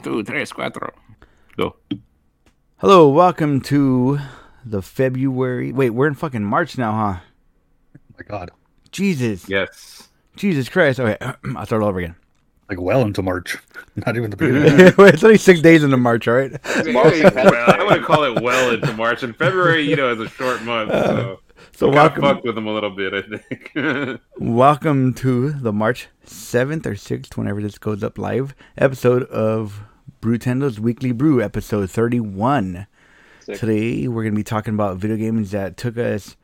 One, two, one, two, tres, cuatro. Go. Hello, welcome to the February. Wait, we're in fucking March now, huh? Oh my God, Jesus, Yes. Jesus Christ. Okay, I'll start all over again. like well into March, not even the beginning. Wait, it's only six days into March, all right? well, I want to call it well into March, and February, you know, is a short month, so uh, So we got welcome, fucked with them a little bit, I think. welcome to the March seventh or sixth, whenever this goes up live, episode of Brewtendo's Weekly Brew, episode thirty-one. Today we're gonna be talking about video games that took us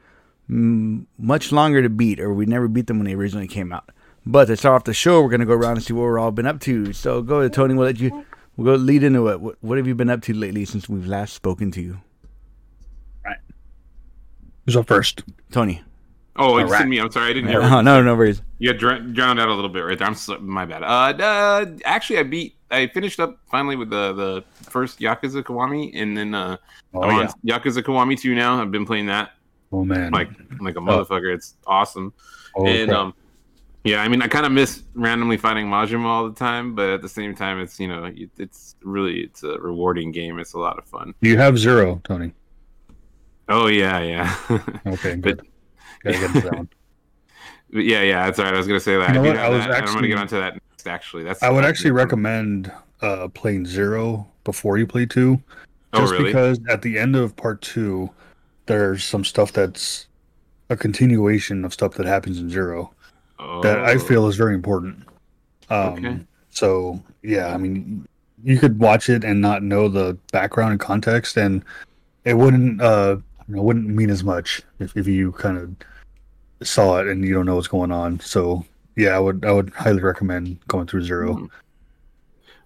mm, much longer to beat, or we never beat them when they originally came out. But to start off the show, we're gonna go around and see what we're all been up to. So go ahead, Tony. We'll let you. We'll go lead into it. What, what have you been up to lately since we've last spoken to you, Right. Who's up first? Tony? Oh, it's Alright. in me. I'm sorry, I didn't hear. No, no, no worries. You got dr- drowned out a little bit right there. I'm so, my bad. Uh, uh, actually, I beat. I finished up finally with the the first Yakuza Kiwami, and then uh, Oh I'm yeah. on Yakuza Kiwami two now. I've been playing that Oh man. like like a motherfucker. It's awesome. oh, and crap. um yeah i mean i kind of miss randomly fighting majima all the time but at the same time it's you know it- it's really it's a rewarding game it's a lot of fun you have zero, Tony. oh yeah yeah Okay, But- good. Gotta get into that one. But yeah yeah that's all right i was gonna say that You know do I was that, and i'm gonna actually- get onto that next actually that's I would actually a one. recommend uh, playing zero before you play two, just really because at the end of part two, there's some stuff that's a continuation of stuff that happens in zero that I Oh, feel is very important. Um, Okay. So yeah, I mean, you could watch it and not know the background and context, and it wouldn't uh, it wouldn't mean as much if, if you kind of saw it and you don't know what's going on. So yeah, I would I would highly recommend going through zero. Hmm.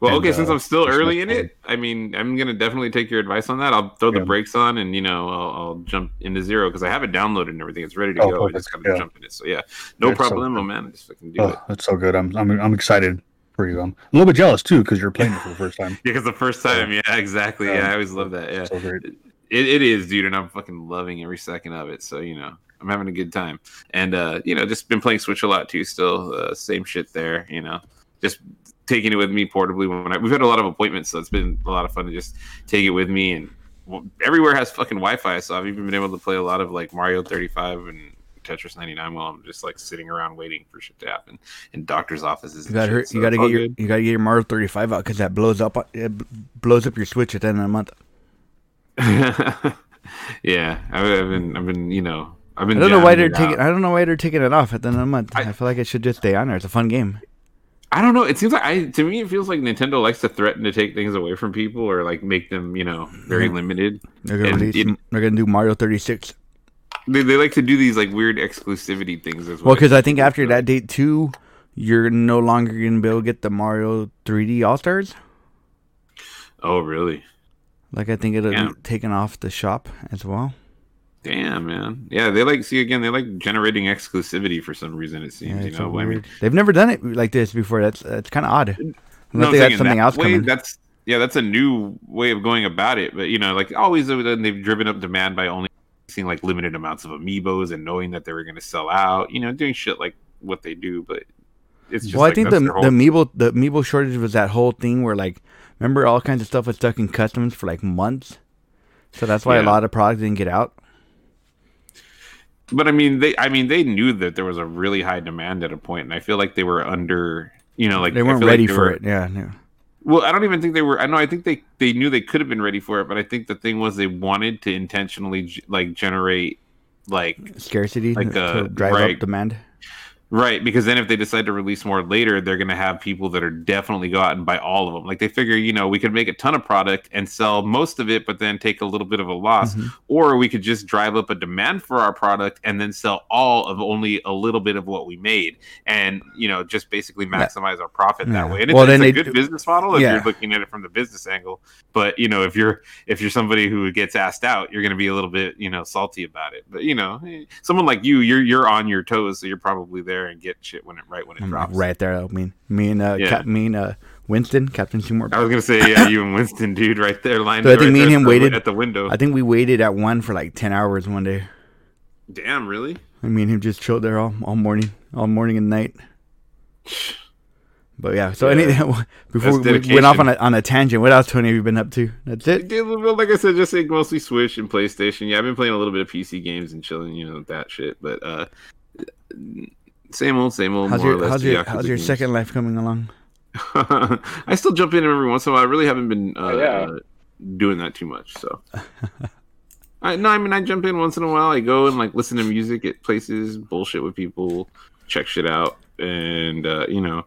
well and, okay since uh, i'm still early in it i mean i'm gonna definitely take your advice on that i'll throw the brakes on and you know i'll, I'll jump into zero because i have it downloaded and everything it's ready to Oh, go i just perfect. gotta Yeah. jump in it so yeah no It's problem good. man I just fucking do it Oh, that's so good. I'm I'm I'm excited for you. I'm a little bit jealous too because you're playing it for the first time. Yeah, because the first time, yeah, exactly. Um, Yeah, I always love that. Yeah, So. It, it is, dude, and I'm fucking loving every second of it. So you know, I'm having a good time, and uh, you know, just been playing Switch a lot too. Still, uh, same shit there. You know, just taking it with me portably when I, we've had a lot of appointments, so it's been a lot of fun to just take it with me. And well, everywhere has fucking Wi-Fi, so I've even been able to play a lot of like Mario 35 and. Tetris 99 while I'm just like sitting around waiting for shit to happen in doctor's offices. You gotta, hurt, shit, you so gotta get your, good. you gotta get your Mario 35 out because that blows up, it blows up your Switch at the end of the month. yeah, I've, I've been, I've been, you know, I've been. I don't know why they're taking. out. I don't know why they're taking it off at the end of the month. I, I- feel like it should just stay on there. It's a fun game. I don't know. It seems like I, to me, it feels like Nintendo likes to threaten to take things away from people or like make them, you know, very Mhm. limited. They're gonna And release. it- they're gonna do Mario 36. They, they like to do these like weird exclusivity things. As Well, because I think after that date too, you're no longer gonna be able to get the Mario 3D All Stars. Oh, really? Like I think it'll Yeah. be taken off the shop as well. Damn, man. Yeah, they like see again. They like generating exclusivity for some reason. It Yeah, seems, you it's so know. I mean. They've never done it like this before. That's that's kind of odd. Unless No, they got something else way, coming. That's yeah, that's a new way of going about it. But you know, like always, then they've driven up demand by only seeing like limited amounts of amiibos and knowing that they were going to sell out. You know, doing shit like what they do. But it's just well, I think the the amiibo the amiibo shortage was that whole thing where like remember all kinds of stuff was stuck in customs for like months. So that's why a lot of products didn't get out. But I mean, they I mean they knew that there was a really high demand at a point, and I feel like they were under. You know, like they weren't feel like ready they for were- it. Yeah, no. Well, I don't even think they were. I know. I think they they knew they could have been ready for it, but I think the thing was they wanted to intentionally like generate like scarcity Like, to uh, drive right. up demand. Right, because then if they decide to release more later, they're going to have people that are definitely go out and buy all of them. Like they figure, you know, we could make a ton of product and sell most of it, but then take a little bit of a loss, Mhm. or we could just drive up a demand for our product and then sell all of only a little bit of what we made, and you know, just basically maximize our profit Yeah. that way. And it's, Well, it's then a they good do- business model if Yeah. you're looking at it from the business angle. But you know, if you're if you're somebody who gets asked out, you're going to be a little bit you know salty about it. But you know, eh, someone like you, you're you're on your toes, so you're probably there and get shit when it right when it I'm drops. right there. I mean, me and uh, Yeah. Cap, me and uh, Winston, Captain Seymour. I was gonna say, yeah, you and Winston, dude, right there, lined So I think right me and him waited- at the window. I think we waited at one for like ten hours one day. Damn, really? I mean, him just chilled there all, all morning, all morning and night. But yeah, so Yeah. any before we we went off on a, on a tangent, what else, Tony, have you been up to? That's it. Like I said, just like mostly Switch and PlayStation. Yeah, I've been playing a little bit of PC games and chilling, you know, that shit. But uh, same old, same old. How's more or your less how's your how's your second life coming along? I still jump in every once in a while. I really haven't been uh, Oh, yeah. uh, doing that too much. So, I no, I mean I jump in once in a while. I go and like listen to music at places, bullshit with people, check shit out, and uh, you know,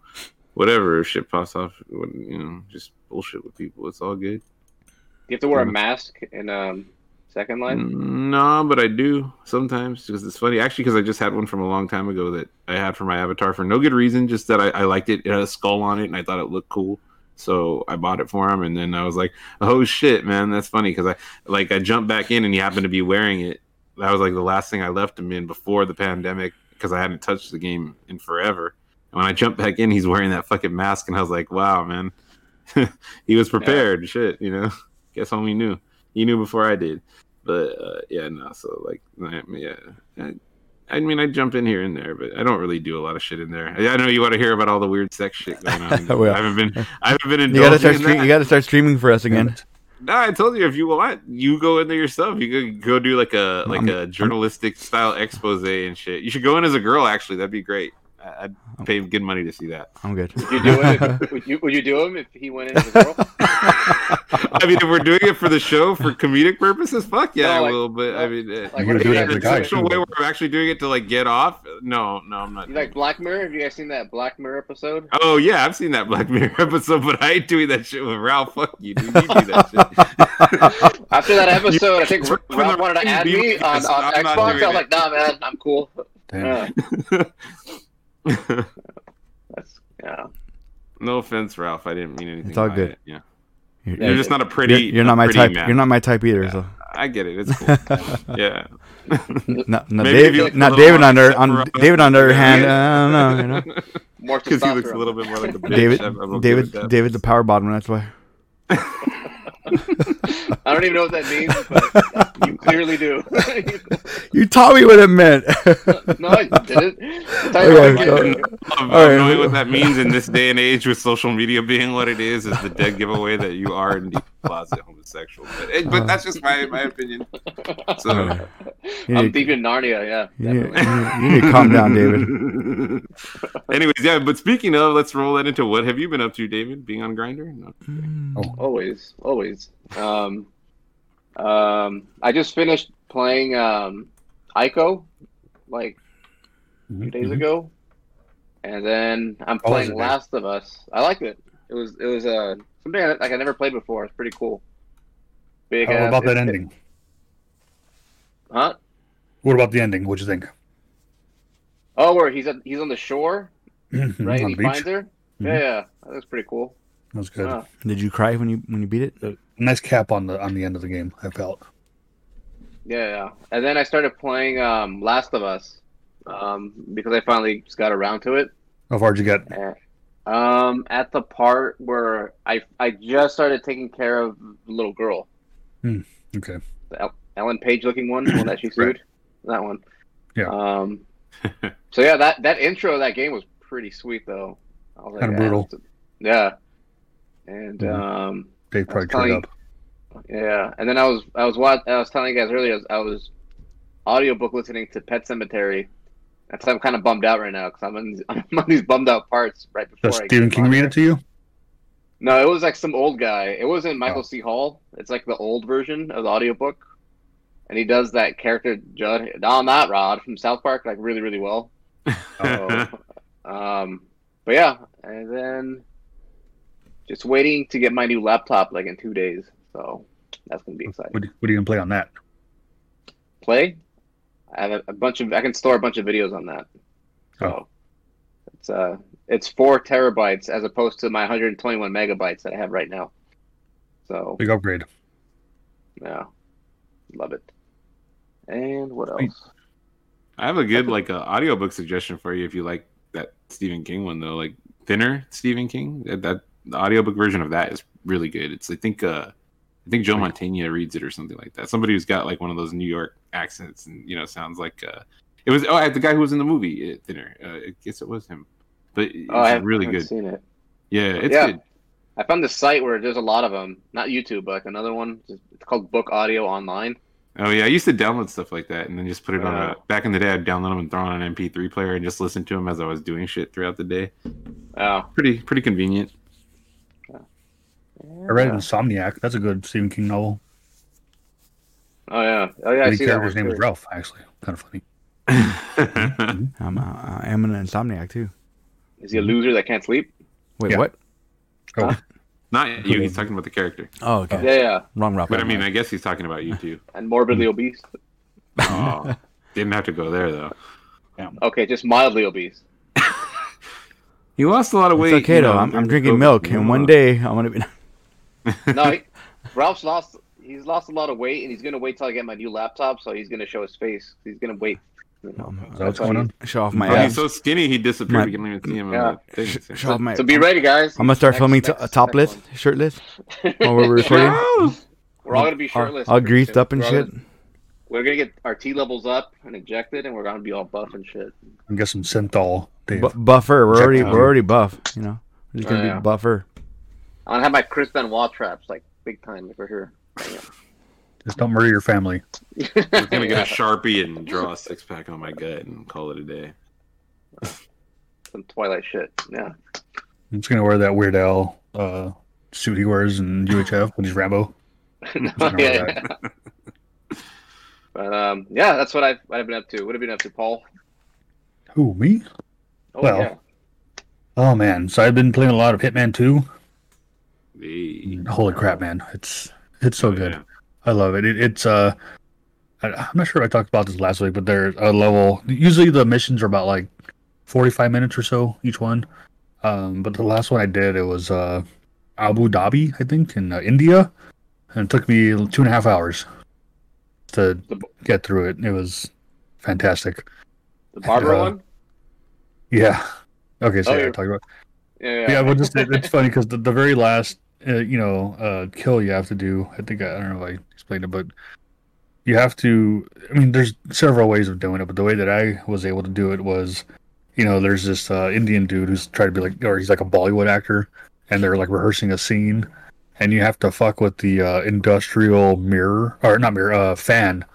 whatever if shit pops off. You know, just bullshit with people. It's all good. You have to wear a mask and um Second line? No, but I do sometimes because it's funny. Actually, because I just had one from a long time ago that I had for my avatar for no good reason, just that I, I liked it. It had a skull on it, and I thought it looked cool, so I bought it for him. And then I was like, "Oh shit, man, that's funny!" Because I like I jumped back in, and he happened to be wearing it. That was like the last thing I left him in before the pandemic because I hadn't touched the game in forever. And when I jumped back in, he's wearing that fucking mask, and I was like, "Wow, man, he was prepared." Shit, you know. Guess all we knew. He knew before I did but uh, yeah, no. So like, yeah, I, I mean, I jump in here and there, but I don't really do a lot of shit in there. I, I know you want to hear about all the weird sex shit going on. Well, I haven't been, I haven't been You gotta start stream, you gotta start streaming for us again. No, I told you if you want, you go in there yourself. You could go do like a like I'm- a journalistic style expose and shit. You should go in as a girl. Actually, that'd be great. I- I'd pay good money to see that. I'm good. Would you do it? If, would you would you do him if he went in as a girl? I mean, if we're doing it for the show for comedic purposes, fuck yeah, No, I like- will. But I mean, uh, Like You're what if doing it had as to a do guy, it? actual too. way where I'm actually doing it to like get off. No, no, I'm not. Like Black Mirror? Have you guys seen that Black Mirror episode? Oh yeah, I've seen that Black Mirror episode, but I ain't doing that shit with Ralph. Fuck you, dude. You do that shit. After that episode, I think Ralph wanted to add me like on, this, on I'm Xbox. I doing was like, Nah, man, I'm cool. Damn. Yeah, that's yeah. no offense, Ralph. I didn't mean anything. It's all by good. it, Yeah, You're, you're just not a pretty. you're, you're not my type. Man. You're not my type either. Yeah. So I get it. It's cool. yeah. not, not Maybe Dave, if you look a not David more on their except on David on the other hand. I don't know. You know? More Because he looks a little bit more like a bitch. David, I'm- I'm okay David, with. David's the power bottom. That's why. I don't even know what that means, but you clearly do. You taught me what it meant. no, I didn't. Okay, so- I Of, All of knowing what that means in this day and age with social media being what it is is the dead giveaway that you are indeed a closet homosexual. But, eh, but that's just my my opinion. So Alright. I'm need, deep in Narnia. Yeah, you, need, you need- to calm down, David. Anyways, yeah. But speaking of, let's roll that into what have you been up to, David? Being on Grindr? No. Oh. Always, always. Um, um, I just finished playing um, Ico like a few days Mhm. ago, and then I'm playing man? Last of Us. I liked it. It was it was uh, something I, like I never played before. It's pretty cool. Big. How ass- about that it- ending? Huh? What about the ending? What'd you think? Oh, where he's at, he's on the shore, right? On he beach? finds her. Mhm. Yeah, yeah, that was pretty cool. That was good. Huh. Did you cry when you when you beat it? Nice cap on the on the end of the game. I felt. Yeah, yeah. And then I started playing um, Last of Us um, because I finally just got around to it. How far did you get? And, um, at the part where I I just started taking care of the little girl, Okay. the Ellen Page looking one, the one that she sued, that one. Yeah. Um. so yeah, that that intro of that game was pretty sweet though. I Kinda yeah, brutal. Yeah. And Mhm. um, Dave probably telling- turned up. Yeah, and then I was I was what I was telling you guys earlier. I was, I was audiobook listening to Pet Sematary. That's why I'm kind of bummed out right now because I'm, in- I'm on these bummed out parts right before. Does I Stephen King read it to you? No, it was like some old guy. It wasn't Michael Oh. C. Hall. It's like the old version of the audiobook. And he does that character Jud on that Rod from South Park like really really well. So, um, but yeah, and then just waiting to get my new laptop like in two days. So that's gonna be exciting. What, what are you gonna play on that? play. I have a, a bunch of I can store a bunch of videos on that. So it's uh it's four terabytes as opposed to my 121 megabytes that I have right now. So Big upgrade. yeah, love it. And what Sweet. else? I have a good like uh, audiobook suggestion for you if you like that Stephen King one though, like thinner Stephen King. That, that the audiobook version of that is really good. It's I think uh I think Joe Mantegna reads it or something like that. Somebody who's got like one of those New York accents and you know sounds like uh it was oh the guy who was in the movie uh, thinner. Uh, I guess it was him, but it's Oh, I haven't, really I haven't good. seen it. Yeah, it's Yeah. good. I found this site where there's a lot of them. Not YouTube, but like another one. It's called Book Audio Online. Oh yeah, I used to download stuff like that and then just put it on a. Back in the day, I'd download them and throw on an MP3 player and just listen to them as I was doing shit throughout the day. Oh, Pretty pretty convenient. I read Insomniac. That's a good Stephen King novel. Oh yeah. Oh yeah. I the see character's one name is. Ralph. Actually, kind of funny. I'm, uh, I am an insomniac too. Is he a loser that can't sleep? Wait, Yeah. what? Oh, Not you. He's talking about the character. Oh, okay. Yeah, yeah. Wrong Ralph. But I mean, I guess he's talking about you too. And morbidly obese. Oh, didn't have to go there though. Okay, just mildly obese. you lost a lot of weight. it's okay you though. I'm, I'm drinking milk, and one day I'm gonna be. No, he, Ralph's lost. He's lost a lot of weight, and he's gonna wait till I get my new laptop. So he's gonna show his face. He's gonna wait. Oh, you know, is that what's going on? show off my Oh, he's so skinny he disappeared. My- We can't even see him. Yeah. Thing. Sh- show off my. So be ready, guys. I'm gonna start Next- filming next- t- topless, shirtless one. while we're recording. We're all gonna be shirtless. all pretty greased up and We're shit. gonna- We're gonna get our T levels up and injected, and we're gonna be all buff and shit. And get some synthol. Dave. Bu- buffer. We're Check already out. we're already buff. You know, we're just Oh, gonna yeah. be buffer. I'm gonna have my Chris Benoit traps like big time over here. Just don't murder your family. I'm gonna get a sharpie and draw a six pack on my gut and call it a day. Some Twilight shit. Yeah. I'm just gonna wear that Weird Al uh, suit he wears in UHF when he's Rambo. No, Something yeah, yeah. But um, yeah, that's what I've, what I've been up to. What have you been up to, Paul? Who me? Oh Well, yeah. Oh man, so I've been playing a lot of Hitman 2. Hey. Holy crap, man! It's it's so Oh, good. yeah. I love it. it it's uh, I, I'm not sure if I talked about this last week, but there's a level. Usually the missions are about like 45 minutes or so each one. Um, but the last one I did, it was uh, Abu Dhabi, I think, in uh, India, and it took me two and a half hours to get through it. It was fantastic. the Barbara Uh, one. Yeah. Okay, so Oh, yeah, I talked about. Yeah, yeah. yeah, but just it, it's funny because the, the very last uh, you know uh, kill you have to do. I think I, I don't know if I explained it, but you have to. I mean, there's several ways of doing it, but the way that I was able to do it was, you know, there's this uh, Indian dude who's trying to be like, or he's like a Bollywood actor, and they're like rehearsing a scene, and you have to fuck with the uh, industrial mirror or not mirror uh, fan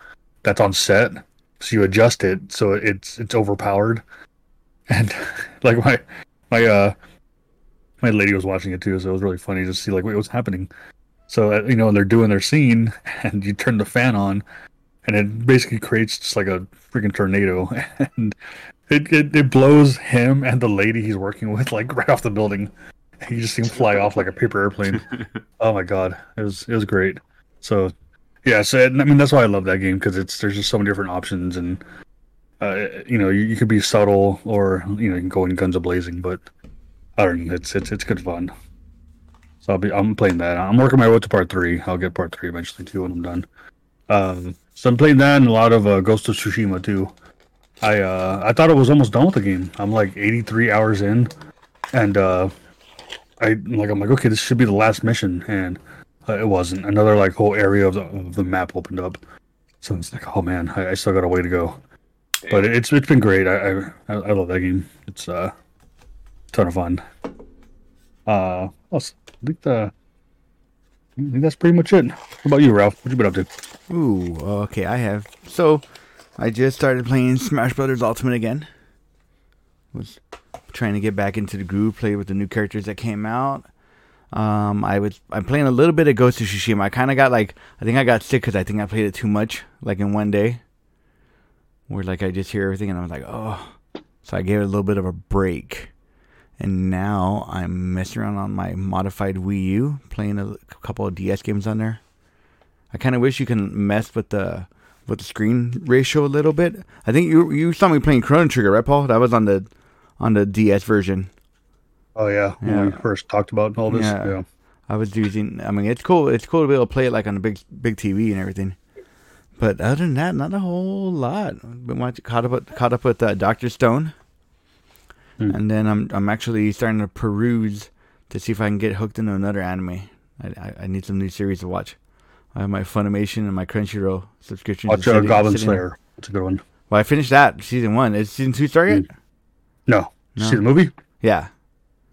that's on set. So you adjust it so it's it's overpowered, and like my my uh my lady was watching it too, so it was really funny to see like what was happening. So uh, you know and they're doing their scene, and you turn the fan on, and it basically creates just like a freaking tornado, and it, it it blows him and the lady he's working with like right off the building. You just see him fly off like a paper airplane. Oh my god, it was it was great. So yeah, so I mean that's why I love that game because it's there's just so many different options and uh, you know you, you could be subtle or you know you can go in guns a blazing, but I don't know. It's it's it's good fun. So I'll be I'm playing that. I'm working my way to part three. I'll get part three eventually too when I'm done. Um, so I'm playing that and a lot of uh, Ghost of Tsushima too. I uh I thought it was almost done with the game. I'm like 83 hours in, and uh, I like I'm like okay this should be the last mission and uh, it wasn't. Another like whole area of the of the map opened up. So it's like oh man I, I still got a way to go. But it's it's been great. I I, I love that game. It's uh ton of fun. Uh. I think the I think that's pretty much it. What about you, Ralph? What you been up to? Ooh, okay, I have. So, I just started playing Smash Brothers Ultimate again. Was trying to get back into the groove, play with the new characters that came out. Um, I was I'm playing a little bit of Ghost of Tsushima. I kind of got like I think I got sick because I think I played it too much, like in one day. Where like I just hear everything and I was like, oh, so I gave it a little bit of a break. And now I'm messing around on my modified Wii U, playing a couple of DS games on there. I kind of wish you can mess with the with the screen ratio a little bit. I think you you saw me playing Chrono Trigger, right, Paul? That was on the on the DS version. Oh yeah, when we first talked about all this. Yeah. Yeah. I was using. I mean, it's cool. It's cool to be able to play it like on a big big TV and everything. But other than that, not a whole lot. Been watching, caught up with, caught up with uh, Doctor Stone, Hmm. and then I'm I'm actually starting to peruse to see if I can get hooked into another anime. I, I, I need some new series to watch. I have my Funimation and my Crunchyroll subscription. Watch uh, Goblin Slayer. That's a good one. Well, I finished that season one. Is season two start yet? No. Did you No. See the movie? Yeah.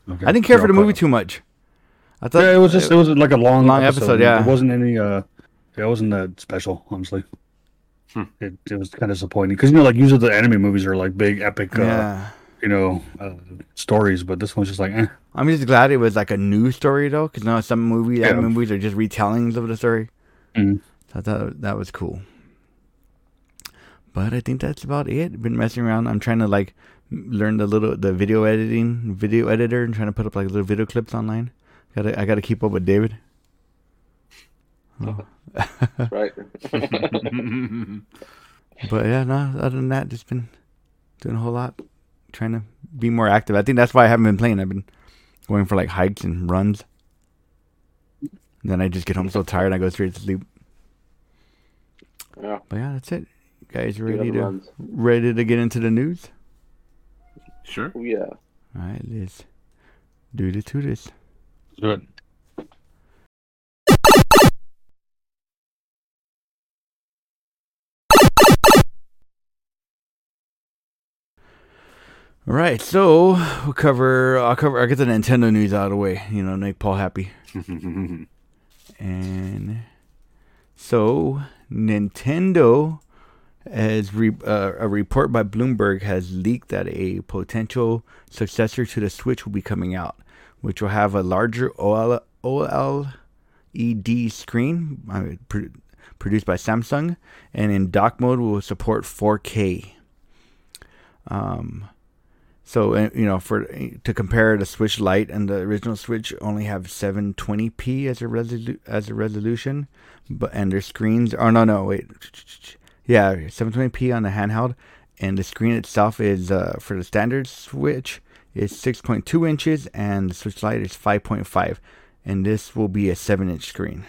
Okay. I didn't care Yeah, for the movie cut too much. I thought Yeah, it was just it was like a long Long episode, yeah. It wasn't any uh, yeah, it wasn't that special, honestly. Hmm. It it was kind of disappointing because you know, like usually the anime movies are like big epic, uh, yeah. You know, uh, stories, but this one's just like, eh. I'm just glad it was like a new story though, because now some movie Yeah. movies are just retellings of the story. Mhm. So I thought that was cool. But I think that's about it. Been messing around. I'm trying to like learn the little the video editing video editor and trying to put up like little video clips online. Gotta I gotta keep up with David. Oh. Right. But yeah, no. Other than that, just been doing a whole lot, trying to be more active. I think that's why I haven't been playing. I've been going for like hikes and runs. And then I just get home so tired, I go straight to sleep. yeah. But yeah, that's it. You guys ready to ones. ready to get into the news? sure. Yeah. All right, let's do this to this. Do it. All right, so we'll cover. I'll cover. I'll get the Nintendo news out of the way. You know, make Paul happy. And so Nintendo as re- uh, a report by Bloomberg has leaked that a potential successor to the Switch will be coming out, which will have a larger OL- OLED screen uh, pr- produced by Samsung, and in dock mode will support 4K. Um, so uh, you know, for to compare the Switch Lite and the original Switch, only have 720p as a resolu- as a resolution, but and their screens. Oh no, no, wait, yeah, 720p on the handheld, and the screen itself is uh, for the standard Switch is 6.2 inches, and the Switch Lite is 5.5, and this will be a 7-inch screen,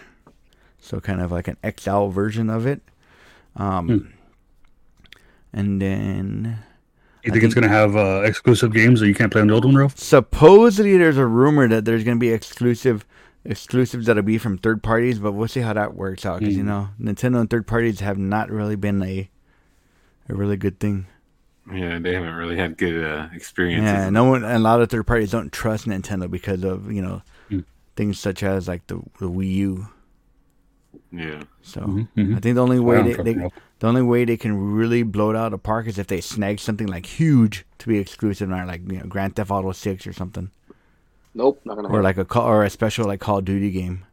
so kind of like an XL version of it. Um, Hmm. and then You I think, it's gonna have uh, exclusive games that you can't play on the old one, Ralph? supposedly there's a rumor that there's going to be exclusive exclusives that'll be from third parties but we'll see how that works out because you Mm. know nintendo and third parties have not really been a a really good thing Yeah, they haven't really had good uh, experiences. yeah no one a lot of third parties don't trust nintendo because of you know Mm. things such as like the, the wii u Yeah. so Mhm, mhm. i think the only way don't they, they them, Ralph. The only way they can really blow it out of the park is if they snag something like huge to be exclusive or like you know grand theft auto 6 or something Nope, not gonna or happen. like a call or a special like call of duty game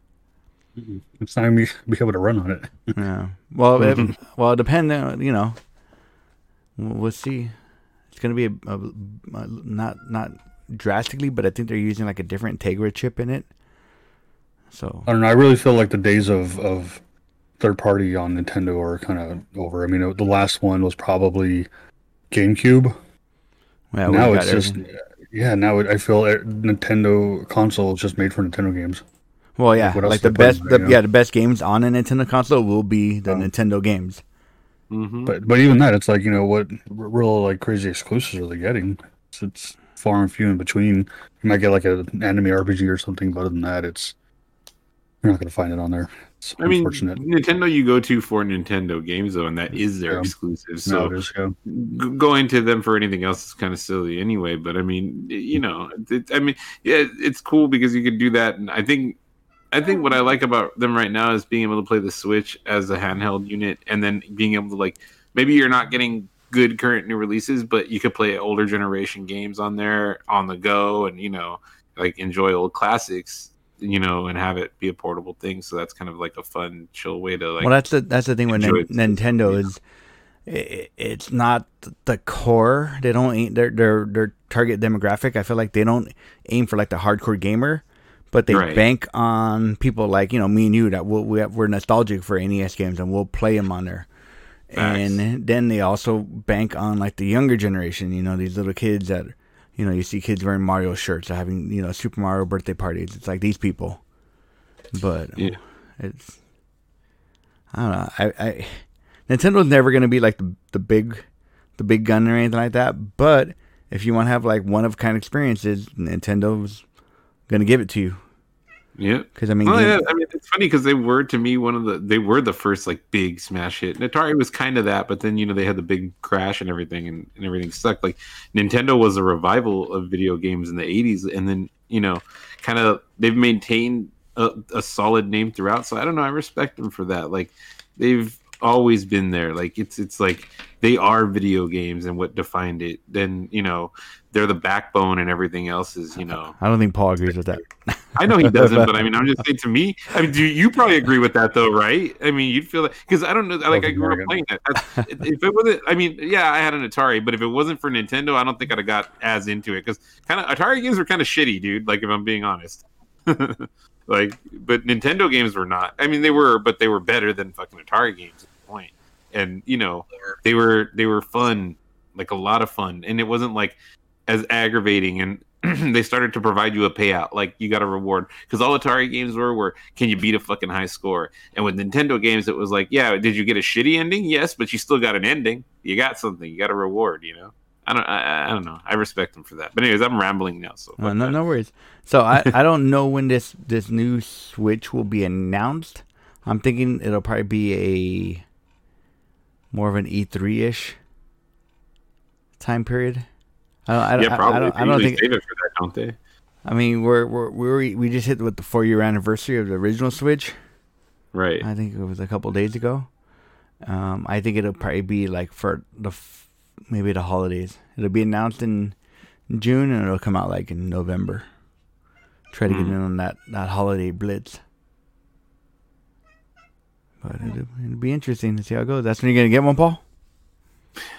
It's not gonna be, be able to run on it. Yeah. Well, it, mm-hmm. well, it depends. Uh, you know, we'll, we'll see. It's gonna be a, a, a- not not drastically, but I think they're using like a different Tegra chip in it. So I don't know. I really feel like the days of of third party on Nintendo are kind of over. I mean, it- the last one was probably GameCube. yeah, now it's just everything. yeah. Now it, I feel it, Nintendo console is just made for Nintendo games. well, yeah, what else like the they put in best, the, yeah, the best games on a Nintendo console will be the Oh. Nintendo games. Mm-hmm. But but even that, it's like you know what real like crazy exclusives are they getting? It's, it's far and few in between. You might get like an anime RPG or something, but other than that, it's you're not gonna find it on there. It's I mean. Nintendo you go to for Nintendo games though, and that is their Yeah. exclusive. no, So is, yeah. g- going to them for anything else is kind of silly anyway. But I mean, you know, it, I mean, yeah, it's cool because you can do that, and I think. I think what I like about them right now is being able to play the Switch as a handheld unit, and then being able to like maybe you're not getting good current new releases, but you could play older generation games on there on the go, and you know, like enjoy old classics, you know, and have it be a portable thing. So that's kind of like a fun, chill way to like. well, that's the that's the thing with it. Nintendo Yeah. is i it's not the core. They don't aim their their their target demographic. I feel like they don't aim for like the hardcore gamer, but they Right. bank on people like you know me and you that we'll, we we're nostalgic for NES games and we'll play them on there. And then they also bank on like the younger generation. You know these little kids that you know you see kids wearing Mario shirts or having you know Super Mario birthday parties. It's like these people, but Yeah. it's I don't know. I, I Nintendo's never gonna be like the the big the big gun or anything like that. But if you want to have like one of kind experiences, Nintendo's gonna give it to you. Yeah. Because I mean, Well, yeah, I mean, it's funny because they were to me one of the they were the first like big smash hit. And Atari was kind of that, but then you know they had the big crash and everything, and, and everything sucked. Like Nintendo was a revival of video games in the '80s, and then you know, kind of they've maintained a, a solid name throughout. So I don't know. I respect them for that. Like they've always been there. Like it's it's like they are video games and what defined it. Then you know they're the backbone and everything else is you know. I don't think Paul agrees with that. I know he doesn't, but I mean I'm just saying to me. I mean, do you probably agree with that though, right? I mean, you'd feel that because I don't know. Like I grew up playing that. if it wasn't, I mean, yeah, I had an Atari, but if it wasn't for Nintendo, I don't think I'd have got as into it because kind of Atari games were kind of shitty, dude. Like if I'm being honest. like, but Nintendo games were not. I mean, they were, but they were better than fucking Atari games at the point. And you know, they were they were fun, like a lot of fun, and it wasn't like as aggravating. And they started to provide you a payout, like you got a reward, because all Atari games were were can you beat a fucking high score? And with Nintendo games, it was like, yeah, did you get a shitty ending? Yes, but you still got an ending. You got something. You got a reward. You know. I don't. I, I, don't know. I respect him for that. But anyways, I'm rambling now. So no, no, no worries. So I, I don't know when this this new Switch will be announced. I'm thinking it'll probably be a more of an E3 ish time period. I don't. I, yeah, probably. I, don't, I don't think. Save it for that, don't they? I mean, we're we're, we're we just hit with the four year anniversary of the original Switch. Right. I think it was a couple days ago. Um, I think it'll probably be like for the maybe the holidays. It'll be announced in June and it'll come out like in November. Try to mm. get hmm. in on that, that holiday blitz. But it'll, it'll, be interesting to see how it goes. That's when you're gonna get one, Paul.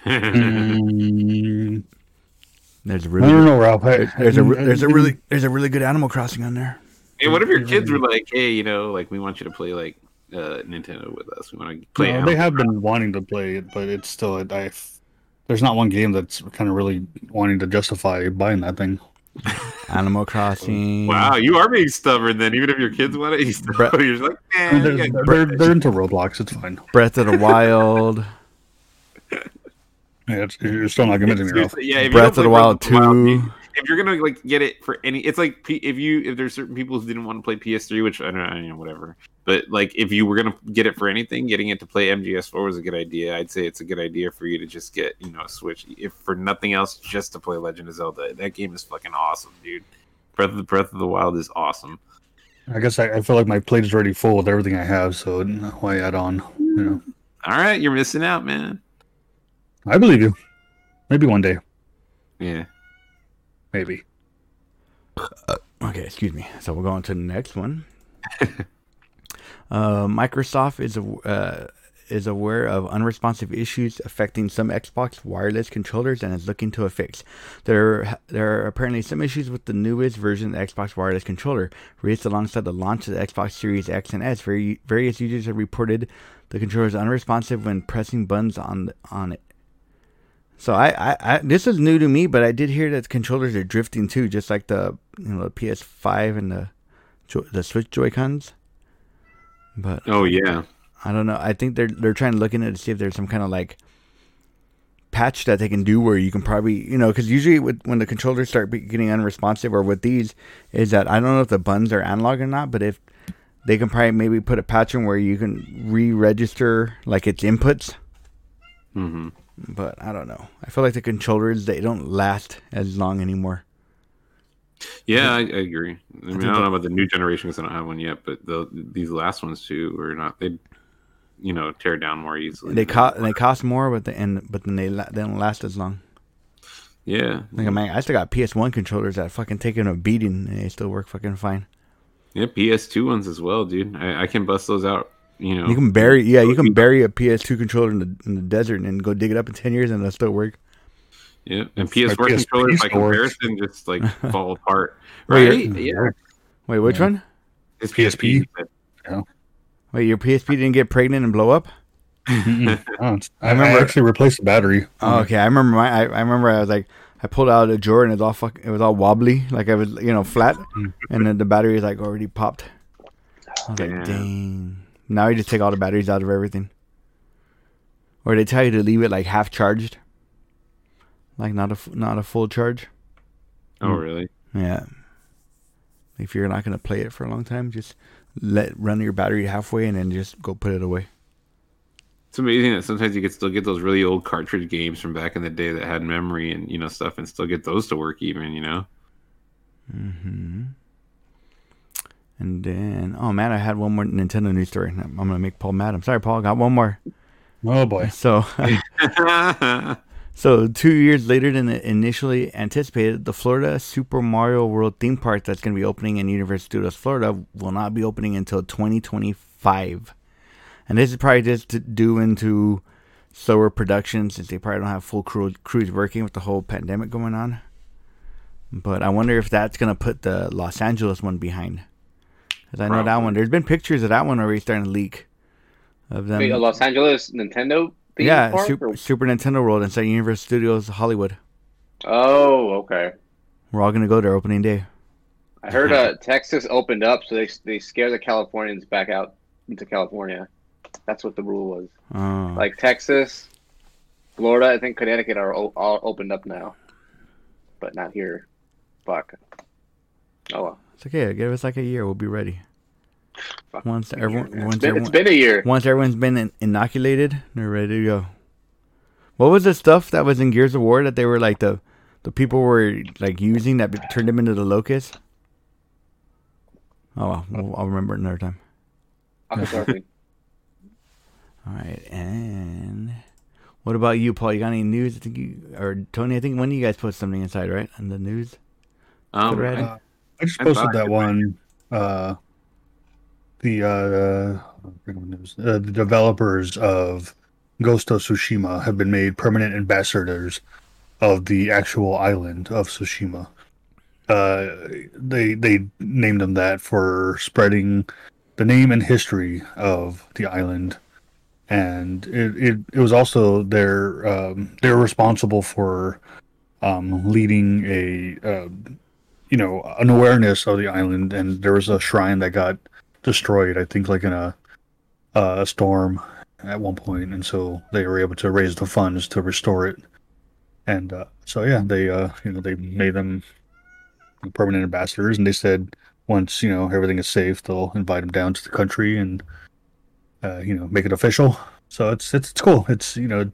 mm. There's a really, I don't know, Ralph. There's, there's a there's a really there's a really good Animal Crossing on there. Hey, what if your kids were like, hey, you know, like we want you to play like uh, Nintendo with us. We want to play. No, they have been wanting to play it, but it's still I there's not one game that's kind of really wanting to justify buying that thing. Animal Crossing. Wow, you are being stubborn then. Even if your kids want it, Bre- you're like, eh, they're, yeah, they're, they're, into Roblox. It's fine. Breath of the Wild. yeah, you're still not convincing me. Yeah, Breath of the Wild two if you're gonna like get it for any, it's like if you if there's certain people who didn't want to play PS3, which I don't know, you know, whatever. But like if you were gonna get it for anything, getting it to play MGS4 was a good idea. I'd say it's a good idea for you to just get you know a Switch, if for nothing else, just to play Legend of Zelda. That game is fucking awesome, dude. Breath of the Breath of the Wild is awesome. I guess I, I feel like my plate is already full with everything I have, so why add on? You know. All right, you're missing out, man. I believe you. Maybe one day. Yeah maybe. Uh, okay, excuse me. So we'll go on to the next one. uh, Microsoft is uh, is aware of unresponsive issues affecting some Xbox wireless controllers and is looking to a fix. There, there are apparently some issues with the newest version of the Xbox wireless controller, released alongside the launch of the Xbox Series X and S. various users have reported the controller is unresponsive when pressing buttons on on it. So I, I, I, this is new to me, but I did hear that controllers are drifting too, just like the you know the PS5 and the the Switch Joy Cons. But oh yeah, I don't know. I think they're they're trying to look into it to see if there's some kind of like patch that they can do where you can probably you know because usually with, when the controllers start getting unresponsive or with these is that I don't know if the buttons are analog or not, but if they can probably maybe put a patch in where you can re-register like its inputs. Mm-hmm but I don't know. I feel like the controllers they don't last as long anymore. Yeah, I, I agree. I mean, I, I don't know about the new generation because I don't have one yet, but the these last ones too are not. They, you know, tear down more easily. They cost they cost more, but the and but then they they don't last as long. Yeah, like man, I still got PS One controllers that fucking taking a beating and they still work fucking fine. Yeah, PS Two ones as well, dude. I, I can bust those out you know, you can bury yeah, you can bury a PS2 controller in the in the desert and go dig it up in ten years and it'll still work. Yeah, and PS4 like controllers by comparison just like fall apart, right? Wait, yeah. Wait, which yeah. one? It's PSP. Yeah. Wait, your PSP didn't get pregnant and blow up? I remember I actually replaced the battery. Oh, okay, I remember my. I, I remember I was like, I pulled out a drawer and it was all fuck, it was all wobbly, like I was you know flat, mm. and then the battery is like already popped. I was Damn. like, dang. Now you just take all the batteries out of everything. Or they tell you to leave it like half charged, like not a not a full charge. Oh really? Yeah. If you're not gonna play it for a long time, just let run your battery halfway and then just go put it away. It's amazing that sometimes you can still get those really old cartridge games from back in the day that had memory and you know stuff, and still get those to work even. You know. Mm-hmm. And then, oh man, I had one more Nintendo news story. I'm gonna make Paul mad. I'm sorry, Paul. Got one more. Oh boy. So, so two years later than initially anticipated, the Florida Super Mario World theme park that's gonna be opening in Universal Studios Florida will not be opening until 2025. And this is probably just due into slower production since they probably don't have full crew, crews working with the whole pandemic going on. But I wonder if that's gonna put the Los Angeles one behind. Because I know Probably. that one. There's been pictures of that one already starting to leak. Of them. Wait, Los Angeles Nintendo. Yeah, Super, Super, Nintendo World inside Universal Studios Hollywood. Oh, okay. We're all gonna go there opening day. I heard uh, Texas opened up, so they they scare the Californians back out into California. That's what the rule was. Oh. Like Texas, Florida, I think Connecticut are all opened up now, but not here. Fuck. Oh well. It's okay. Give us like a year. We'll be ready. Fuck once everyone, year, once it's, been, everyone, it's been a year. Once everyone's been in- inoculated, they're ready to go. What was the stuff that was in Gears of War that they were like the the people were like using that turned them into the locusts? Oh well, I'll remember it another time. All right, and what about you, Paul? You got any news? I think you or Tony. I think when you guys put something inside, right, on the news. Um, I, I just posted that one. Uh, the uh, uh, the developers of Ghost of Tsushima have been made permanent ambassadors of the actual island of Tsushima. Uh, they they named them that for spreading the name and history of the island, and it it, it was also their um, they're responsible for um, leading a uh, you know an awareness of the island, and there was a shrine that got destroyed. I think like in a a storm at one point, and so they were able to raise the funds to restore it. And uh, so yeah, they uh, you know they made them permanent ambassadors, and they said once you know everything is safe, they'll invite them down to the country and uh, you know make it official. So it's it's, it's cool. It's you know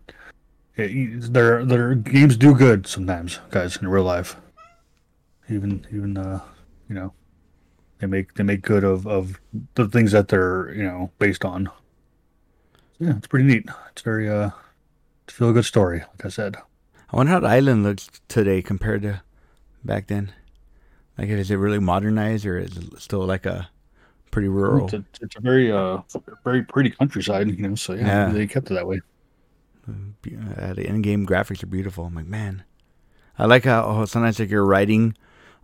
it, their their games do good sometimes, guys, in real life even even uh you know they make they make good of of the things that they're you know based on. So yeah it's pretty neat. It's very uh it's a feel good story like i said. I wonder how the island looks today compared to back then. Like is it really modernized or is it still like a pretty rural it's a, it's a very uh very pretty countryside you know so yeah, yeah. they kept it that way. Uh, the in-game graphics are beautiful. I'm like man. I like how oh, sometimes like you're riding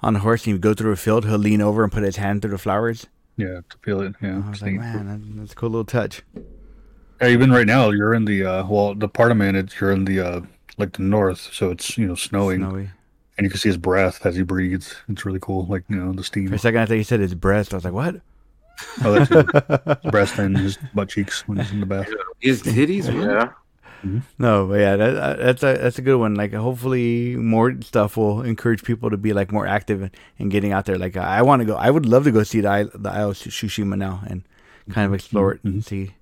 on a horse and you go through a field, he'll lean over and put his hand through the flowers. Yeah, to feel it. Yeah, I was like, man, that's a cool little touch. Yeah, even right now, you're in the uh, well, the part of man, it's you're in the uh, like the north, so it's you know snowing, Snowy. and you can see his breath as he breathes. It's really cool, like you know the steam. For a second, I thought you said his breath. I was like, what? Oh, that's his breast and his butt cheeks when he's in the bath. His titties, yeah. Mm-hmm. No, but yeah, that, that's a that's a good one. Like, hopefully, more stuff will encourage people to be like more active and getting out there. Like, I want to go. I would love to go see the the Isle of Tsushima now and kind of explore it and mm-hmm. see,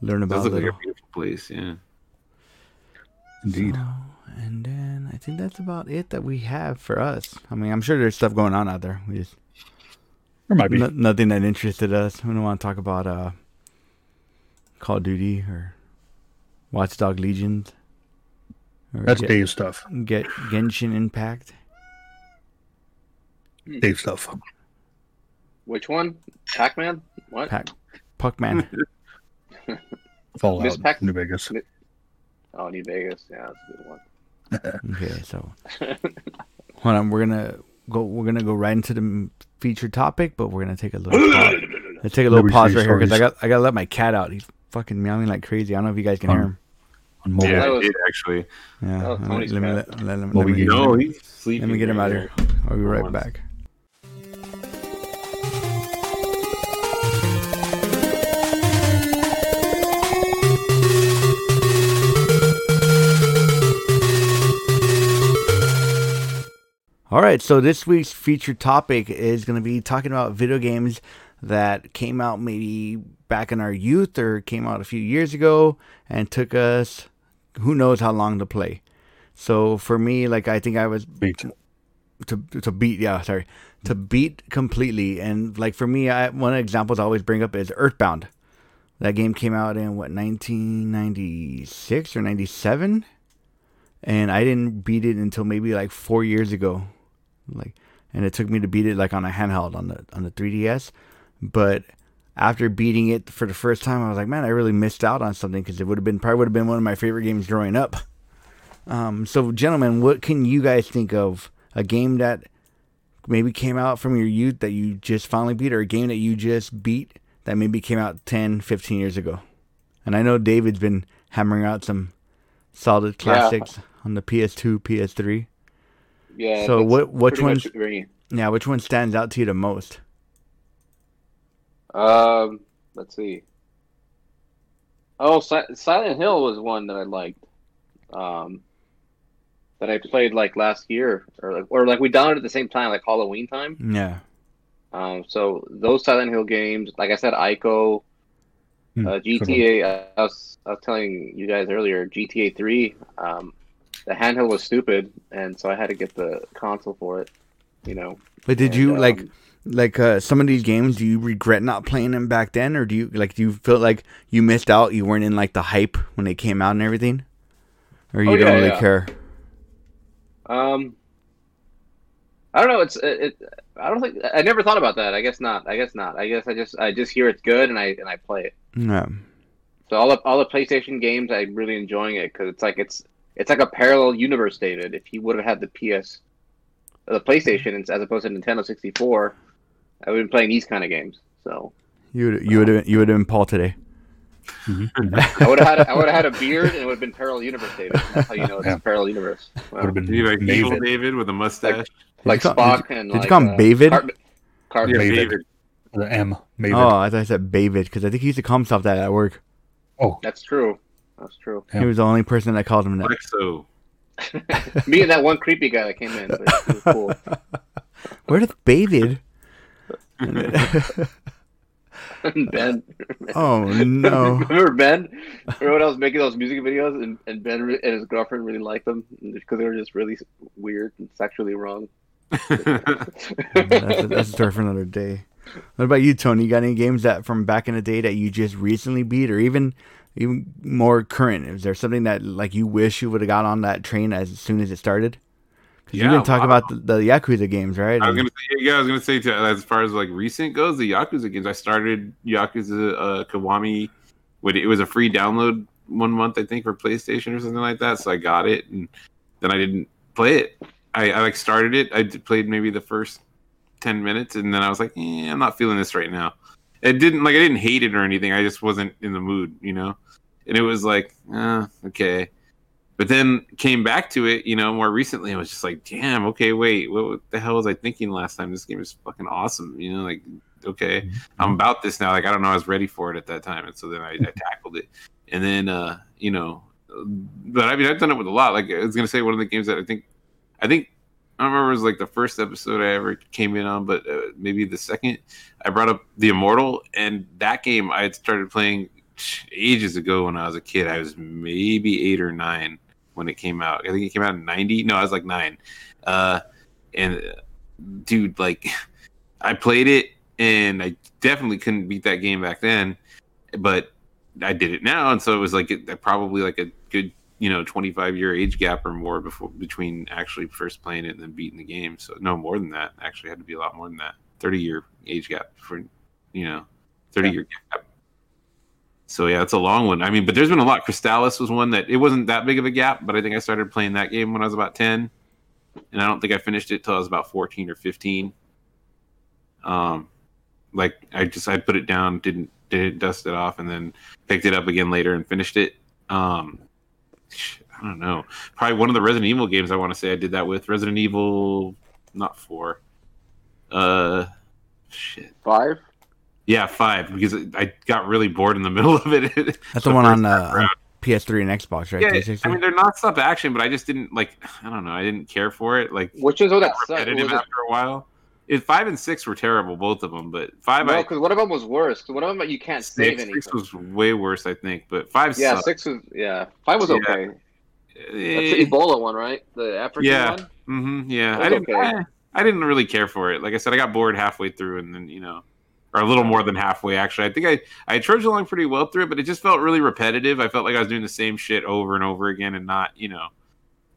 learn about. it. like a beautiful place. Yeah, indeed. So, and then I think that's about it that we have for us. I mean, I'm sure there's stuff going on out there. We just there might be n- nothing that interested us. We don't want to talk about uh, Call of Duty or Watchdog Legions. That's get, Dave stuff. Get Genshin Impact. Hmm. Dave stuff. Which one? Pac-Man? What? Pac Puckman. Fallout. Pac- New Vegas. Oh, New Vegas. Yeah, that's a good one. okay, so hold on. We're gonna go. We're gonna go right into the featured topic, but we're gonna take a little. pause. Let's take a little pause right here because I got I gotta let my cat out. He's fucking meowing like crazy. I don't know if you guys can hear him. On mobile. Yeah, was, did actually. Yeah. let, me, let, let, let, let, me, no, he's sleeping. Let me get him out here. I'll be right back. All right, so this week's featured topic is going to be talking about video games that came out maybe back in our youth or came out a few years ago and took us who knows how long to play. So for me, like I think I was to to beat. Yeah, sorry, to beat completely. And like for me, I one of the examples I always bring up is Earthbound. That game came out in what 1996 or 97, and I didn't beat it until maybe like four years ago. Like, and it took me to beat it like on a handheld on the on the 3ds. But after beating it for the first time, I was like, man, I really missed out on something because it would have been probably would have been one of my favorite games growing up. Um, so, gentlemen, what can you guys think of a game that maybe came out from your youth that you just finally beat, or a game that you just beat that maybe came out 10, 15 years ago? And I know David's been hammering out some solid classics yeah. on the PS2, PS3. Yeah. So what? Which one? Yeah, which one stands out to you the most? Um, let's see. Oh, si- Silent Hill was one that I liked. Um, that I played like last year, or like, or like we downloaded at the same time, like Halloween time. Yeah. Um, so those Silent Hill games, like I said, Ico, hmm, uh, GTA. Uh, I was I was telling you guys earlier, GTA Three. Um, the handheld was stupid, and so I had to get the console for it. You know. But did and, you um, like? Like uh, some of these games, do you regret not playing them back then, or do you like? Do you feel like you missed out? You weren't in like the hype when they came out and everything, or you Oh, don't really yeah. care? Um, I don't know. It's it, it. I don't think I never thought about that. I guess not. I guess not. I guess I just I just hear it's good and I and I play it. Yeah. So all the all the PlayStation games, I'm really enjoying it because it's like it's it's like a parallel universe, David. If you would have had the PS, the PlayStation as opposed to Nintendo 64, I would have been playing these kind of games. So You would you would have you would have been Paul today. I would have had I would have had a beard and it would have been parallel universe, David. That's how you know it's Yeah. a parallel universe. Wow. Would have been You like evil David. David with a mustache. like Did you call- Spock and did you like, call him uh, David? Car- Car- yeah, David. David. The M. Maven. Oh, I thought I said David because I think he used to call himself that at work. Oh, That's true. That's true. Yeah. He was the only person that called him that. Flexo. Me and that one creepy guy that came in. But it was cool. Where did David? Ben. oh no! Remember Ben? Remember when I was making those music videos and, and Ben re- and his girlfriend really liked them because they were just really weird and sexually wrong. that's, a, that's a story for another day. What about you, Tony? You got any games that from back in the day that you just recently beat, or even even more current? Is there something that like you wish you would have got on that train as soon as it started? Yeah, you didn't talk about the, the Yakuza games, right? I was gonna say, yeah, I was gonna say to, as far as like recent goes, the Yakuza games. I started Yakuza uh, Kiwami. When it was a free download one month, I think, for PlayStation or something like that. So I got it, and then I didn't play it. I, I like started it. I played maybe the first ten minutes, and then I was like, eh, I'm not feeling this right now. It didn't like I didn't hate it or anything. I just wasn't in the mood, you know. And it was like, uh, okay. But then came back to it, you know, more recently. I was just like, damn, okay, wait, what, what the hell was I thinking last time? This game is fucking awesome, you know, like, okay, I'm about this now. Like, I don't know, I was ready for it at that time, and so then I, I tackled it, and then, uh, you know, but I mean, I've done it with a lot. Like, I was gonna say one of the games that I think, I think, I remember it was like the first episode I ever came in on, but uh, maybe the second. I brought up the Immortal, and that game I had started playing ages ago when I was a kid. I was maybe eight or nine when it came out. I think it came out in '90. No, I was like nine. Uh, and dude, like, I played it, and I definitely couldn't beat that game back then, but I did it now, and so it was like it, probably like a good, you know, 25 year age gap or more before between actually first playing it and then beating the game. So no more than that. Actually, had to be a lot more than that. 30 year age gap for, you know, 30 year gap. So yeah, it's a long one. I mean, but there's been a lot. Crystalis was one that it wasn't that big of a gap, but I think I started playing that game when I was about 10, and I don't think I finished it till I was about 14 or 15. Um, like I just I put it down, didn't didn't dust it off, and then picked it up again later and finished it. Um, I don't know. Probably one of the Resident Evil games I want to say I did that with Resident Evil, not four. Uh, shit. Five. Yeah, five because I got really bored in the middle of it. That's the one on, uh, on PS3 and Xbox, right? Yeah, I mean they're not stop action, but I just didn't like. I don't know. I didn't care for it. Like Which is what that sucked. repetitive Was it- after a while. It, five and six were terrible, both of them. But five, No, because one of them was worse. 'cause one of them you can't save six, anything. six was way worse, I think. But five, yeah, sucked. six was yeah. Five was Yeah. okay. That's Eh, the Ebola one, right? The African Yeah. one. hmm Yeah, It I didn't. okay. I, I didn't really care for it. Like I said, I got bored halfway through, and then you know, or a little more than halfway. Actually, I think I I trudged along pretty well through it, but it just felt really repetitive. I felt like I was doing the same shit over and over again, and not you know,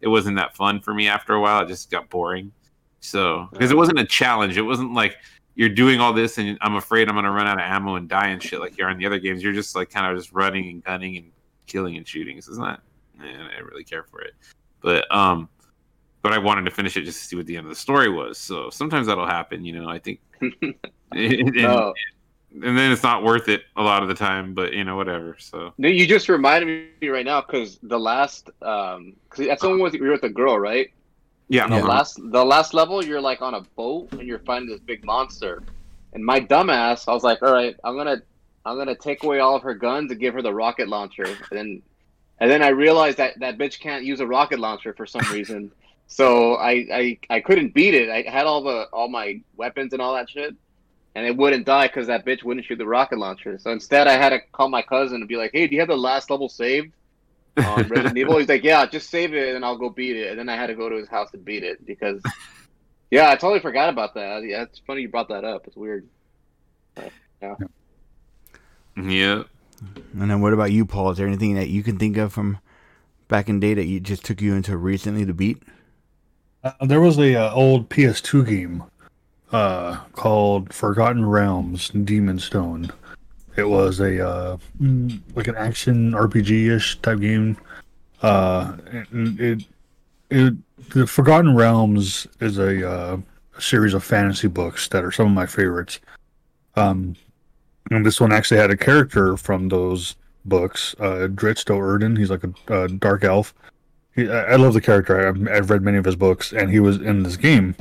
it wasn't that fun for me after a while. It just got boring. So because it wasn't a challenge, it wasn't like you're doing all this and I'm afraid I'm gonna run out of ammo and die and shit like you are in the other games. You're just like kind of just running and gunning and killing and shooting. So it's not. eh, I didn't really care for it, but um, but I wanted to finish it just to see what the end of the story was. So sometimes that'll happen, you know. I think, and, No. and then it's not worth it a lot of the time. But you know, whatever. So No, you just reminded me right now because the last, um, because that's the one with you're with the girl, right? yeah, The uh-huh. last, the last level, you're like on a boat and you're fighting this big monster. And my dumbass, I was like, all right, I'm gonna, I'm gonna take away all of her guns and give her the rocket launcher. And then, and then I realized that that bitch can't use a rocket launcher for some reason. so I, I, I couldn't beat it. I had all the, all my weapons and all that shit. And it wouldn't die because that bitch wouldn't shoot the rocket launcher. So instead, I had to call my cousin and be like, "Hey, do you have the last level saved on Resident Evil?" He's like, "Yeah, just save it and I'll go beat it." And then I had to go to his house to beat it because, yeah, I totally forgot about that. Yeah, it's funny you brought that up. It's weird. yeah. And then what about you, Paul? Is there anything that you can think of from back in the day that you just took you into recently to beat? Uh, there was a uh, old PS2 game uh, called Forgotten Realms Demon Stone. It was a uh, like an action RPG ish type game. Uh, and it, it the Forgotten Realms is a, uh, a series of fantasy books that are some of my favorites. Um, and this one actually had a character from those books, uh, Drizzt Do'Urden. He's like a, dark elf. He, I I love the character. I've, I've read many of his books, and he was in this game.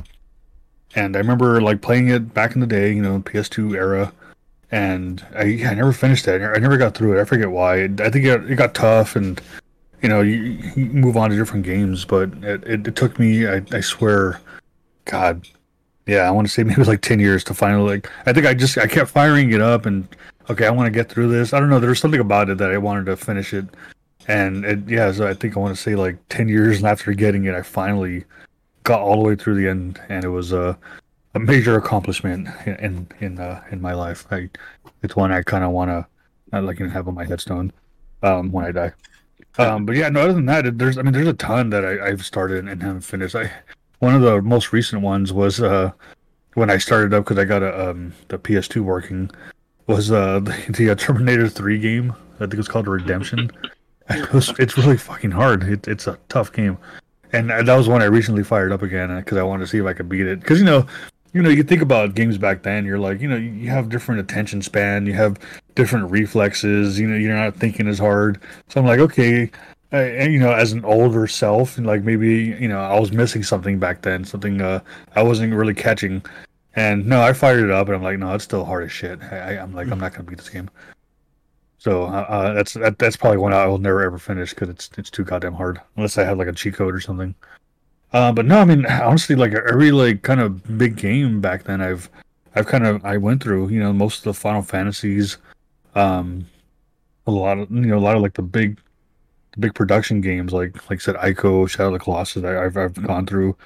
And I remember like playing it back in the day, you know, PS2 era. And I, I never finished it. I never got through it. I forget why. I think it, it got tough, and you know, you, you move on to different games. But it, it, it took me, I, I swear, God, yeah, I want to say maybe like ten years to finally like. I think I just I kept firing it up, and okay, I want to get through this. I don't know. There was something about it that I wanted to finish it, and it, yeah, so I think I want to say like ten years after getting it, I finally got all the way through the end, and it was a a major accomplishment in in uh, in my life. I it's one I kind of want to like have on my headstone um, when I die. Um, but yeah, no. Other than that, there's I mean, there's a ton that I, I've started and haven't finished. I one of the most recent ones was uh, when I started up because I got a um, the PS2 working was uh, the, the uh, Terminator 3 game. I think it's called Redemption. It was, it's really fucking hard. It, it's a tough game, and uh, that was one I recently fired up again because I wanted to see if I could beat it. Because you know, you know, you think about games back then. You're like, you know, you have different attention span. You have different reflexes. You know, you're not thinking as hard. So I'm like, okay, uh, and you know, as an older self, and like maybe you know, I was missing something back then. Something uh, I wasn't really catching. And no, I fired it up, and I'm like, no, it's still hard as shit. I, I, I'm like, I'm not gonna beat this game. So uh, uh, that's that, that's probably one I will never ever finish because it's it's too goddamn hard unless I have like a cheat code or something. Uh, but no, I mean honestly, like every like kind of big game back then, I've I've kind of I went through. You know, most of the Final Fantasies, um, a lot of you know a lot of like the big the big production games like like I said Ico, Shadow of the Colossus. I, I've I've gone through.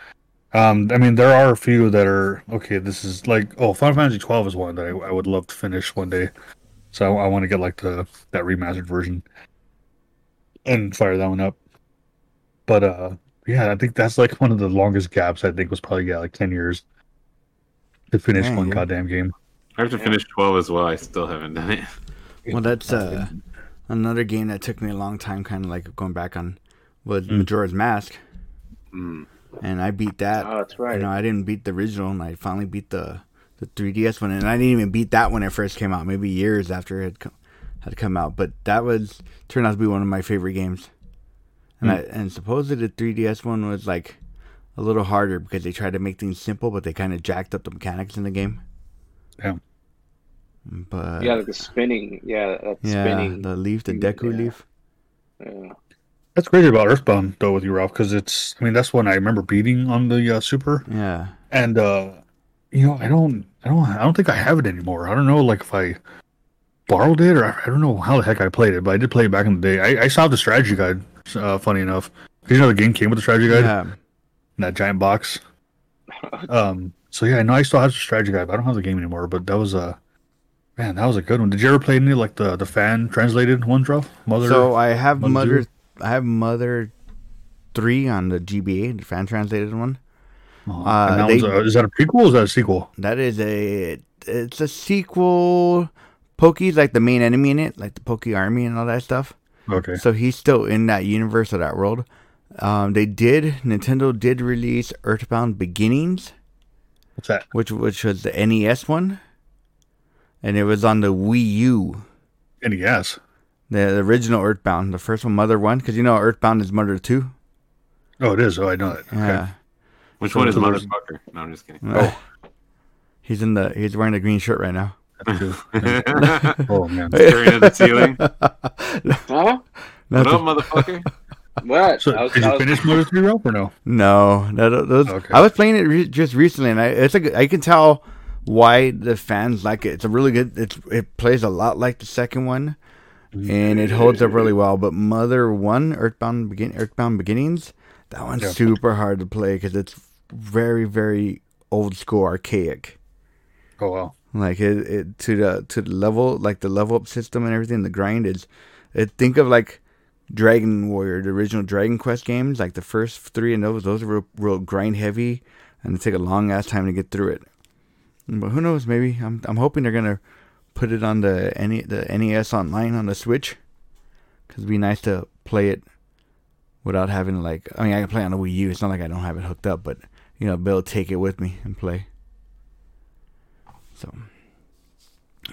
Um, I mean, there are a few that are okay. This is like oh, Final Fantasy twelve is one that I, I would love to finish one day. So I, I want to get like the that remastered version and fire that one up. But uh, yeah, I think that's like one of the longest gaps. I think was probably yeah like ten years to finish Dang. one goddamn game. I have to finish twelve as well. I still haven't done it. Well, that's uh, another game that took me a long time, kind of like going back on, was Mm. Majora's Mask, Mm. and I beat that. Oh, that's right. You know, I didn't beat the original, and I finally beat the the 3DS one, and I didn't even beat that when it first came out. Maybe years after it had come, had come out, but that was turned out to be one of my favorite games. And I, and supposedly the 3DS one was like a little harder because they tried to make things simple, but they kind of jacked up the mechanics in the game. Yeah. But yeah, like the spinning. Yeah, that yeah, spinning. the leaf, the Mm, Deku yeah. leaf. yeah. That's crazy about Earthbound though with you, Ralph, because it's I mean that's one I remember beating on the uh, Super, Yeah. and uh, you know I don't I don't I don't think I have it anymore. I don't know like if I borrowed it or I I don't know how the heck I played it, but I did play it back in the day. I, I saw the strategy guide. Uh, funny enough, you know the game came with the strategy guide. Yeah. in that giant box. Um. So yeah, I know I still have the strategy guide. But I don't have the game anymore. But that was a man. That was a good one. Did you ever play any like the the fan translated ones, Ralph? Mother. So I have Mother Mother, I have Mother three on the GBA, the fan translated one. Uh, that they- a, is that a prequel? or Is that a sequel? That is a it's a sequel. Pokey's like the main enemy in it, like the Pokey army and all that stuff. Okay. So he's still in that universe of that world. Um, they did Nintendo did release Earthbound Beginnings, What's that? which which was the NES one, and it was on the Wii U. NES. The, the original Earthbound, the first one, Mother one, because you know Earthbound is Mother two. Oh, it is. Oh, I know it. Okay. Yeah. Which one is so motherfucker? No, I'm just kidding. Oh. He's in the he's wearing a green shirt right now. That's good. Staring oh man. at the ceiling. Huh? What up, motherfucker? What? So I was- did you was- finish Mother Three Ralph or no? No, that, those, Okay. I was playing it re- just recently, and I it's like I can tell why the fans like it. It's a really good. It's it plays a lot like the second one, and it holds up really well. But Mother One, Earthbound Begin, Earthbound Beginnings, that one's Yeah. super hard to play because it's very very old school, archaic. Oh wow. Like it, it to the to the level like the level up system and everything. The grind is. It, think of like Dragon Warrior, the original Dragon Quest games. Like the first three and those, those are real, real grind heavy, and they take a long ass time to get through it. But who knows? Maybe I'm I'm hoping they're gonna put it on the any the NES online on the Switch, because it'd be nice to play it without having like. I mean, I can play on the Wii U. It's not like I don't have it hooked up, but you know, be able to take it with me and play. So,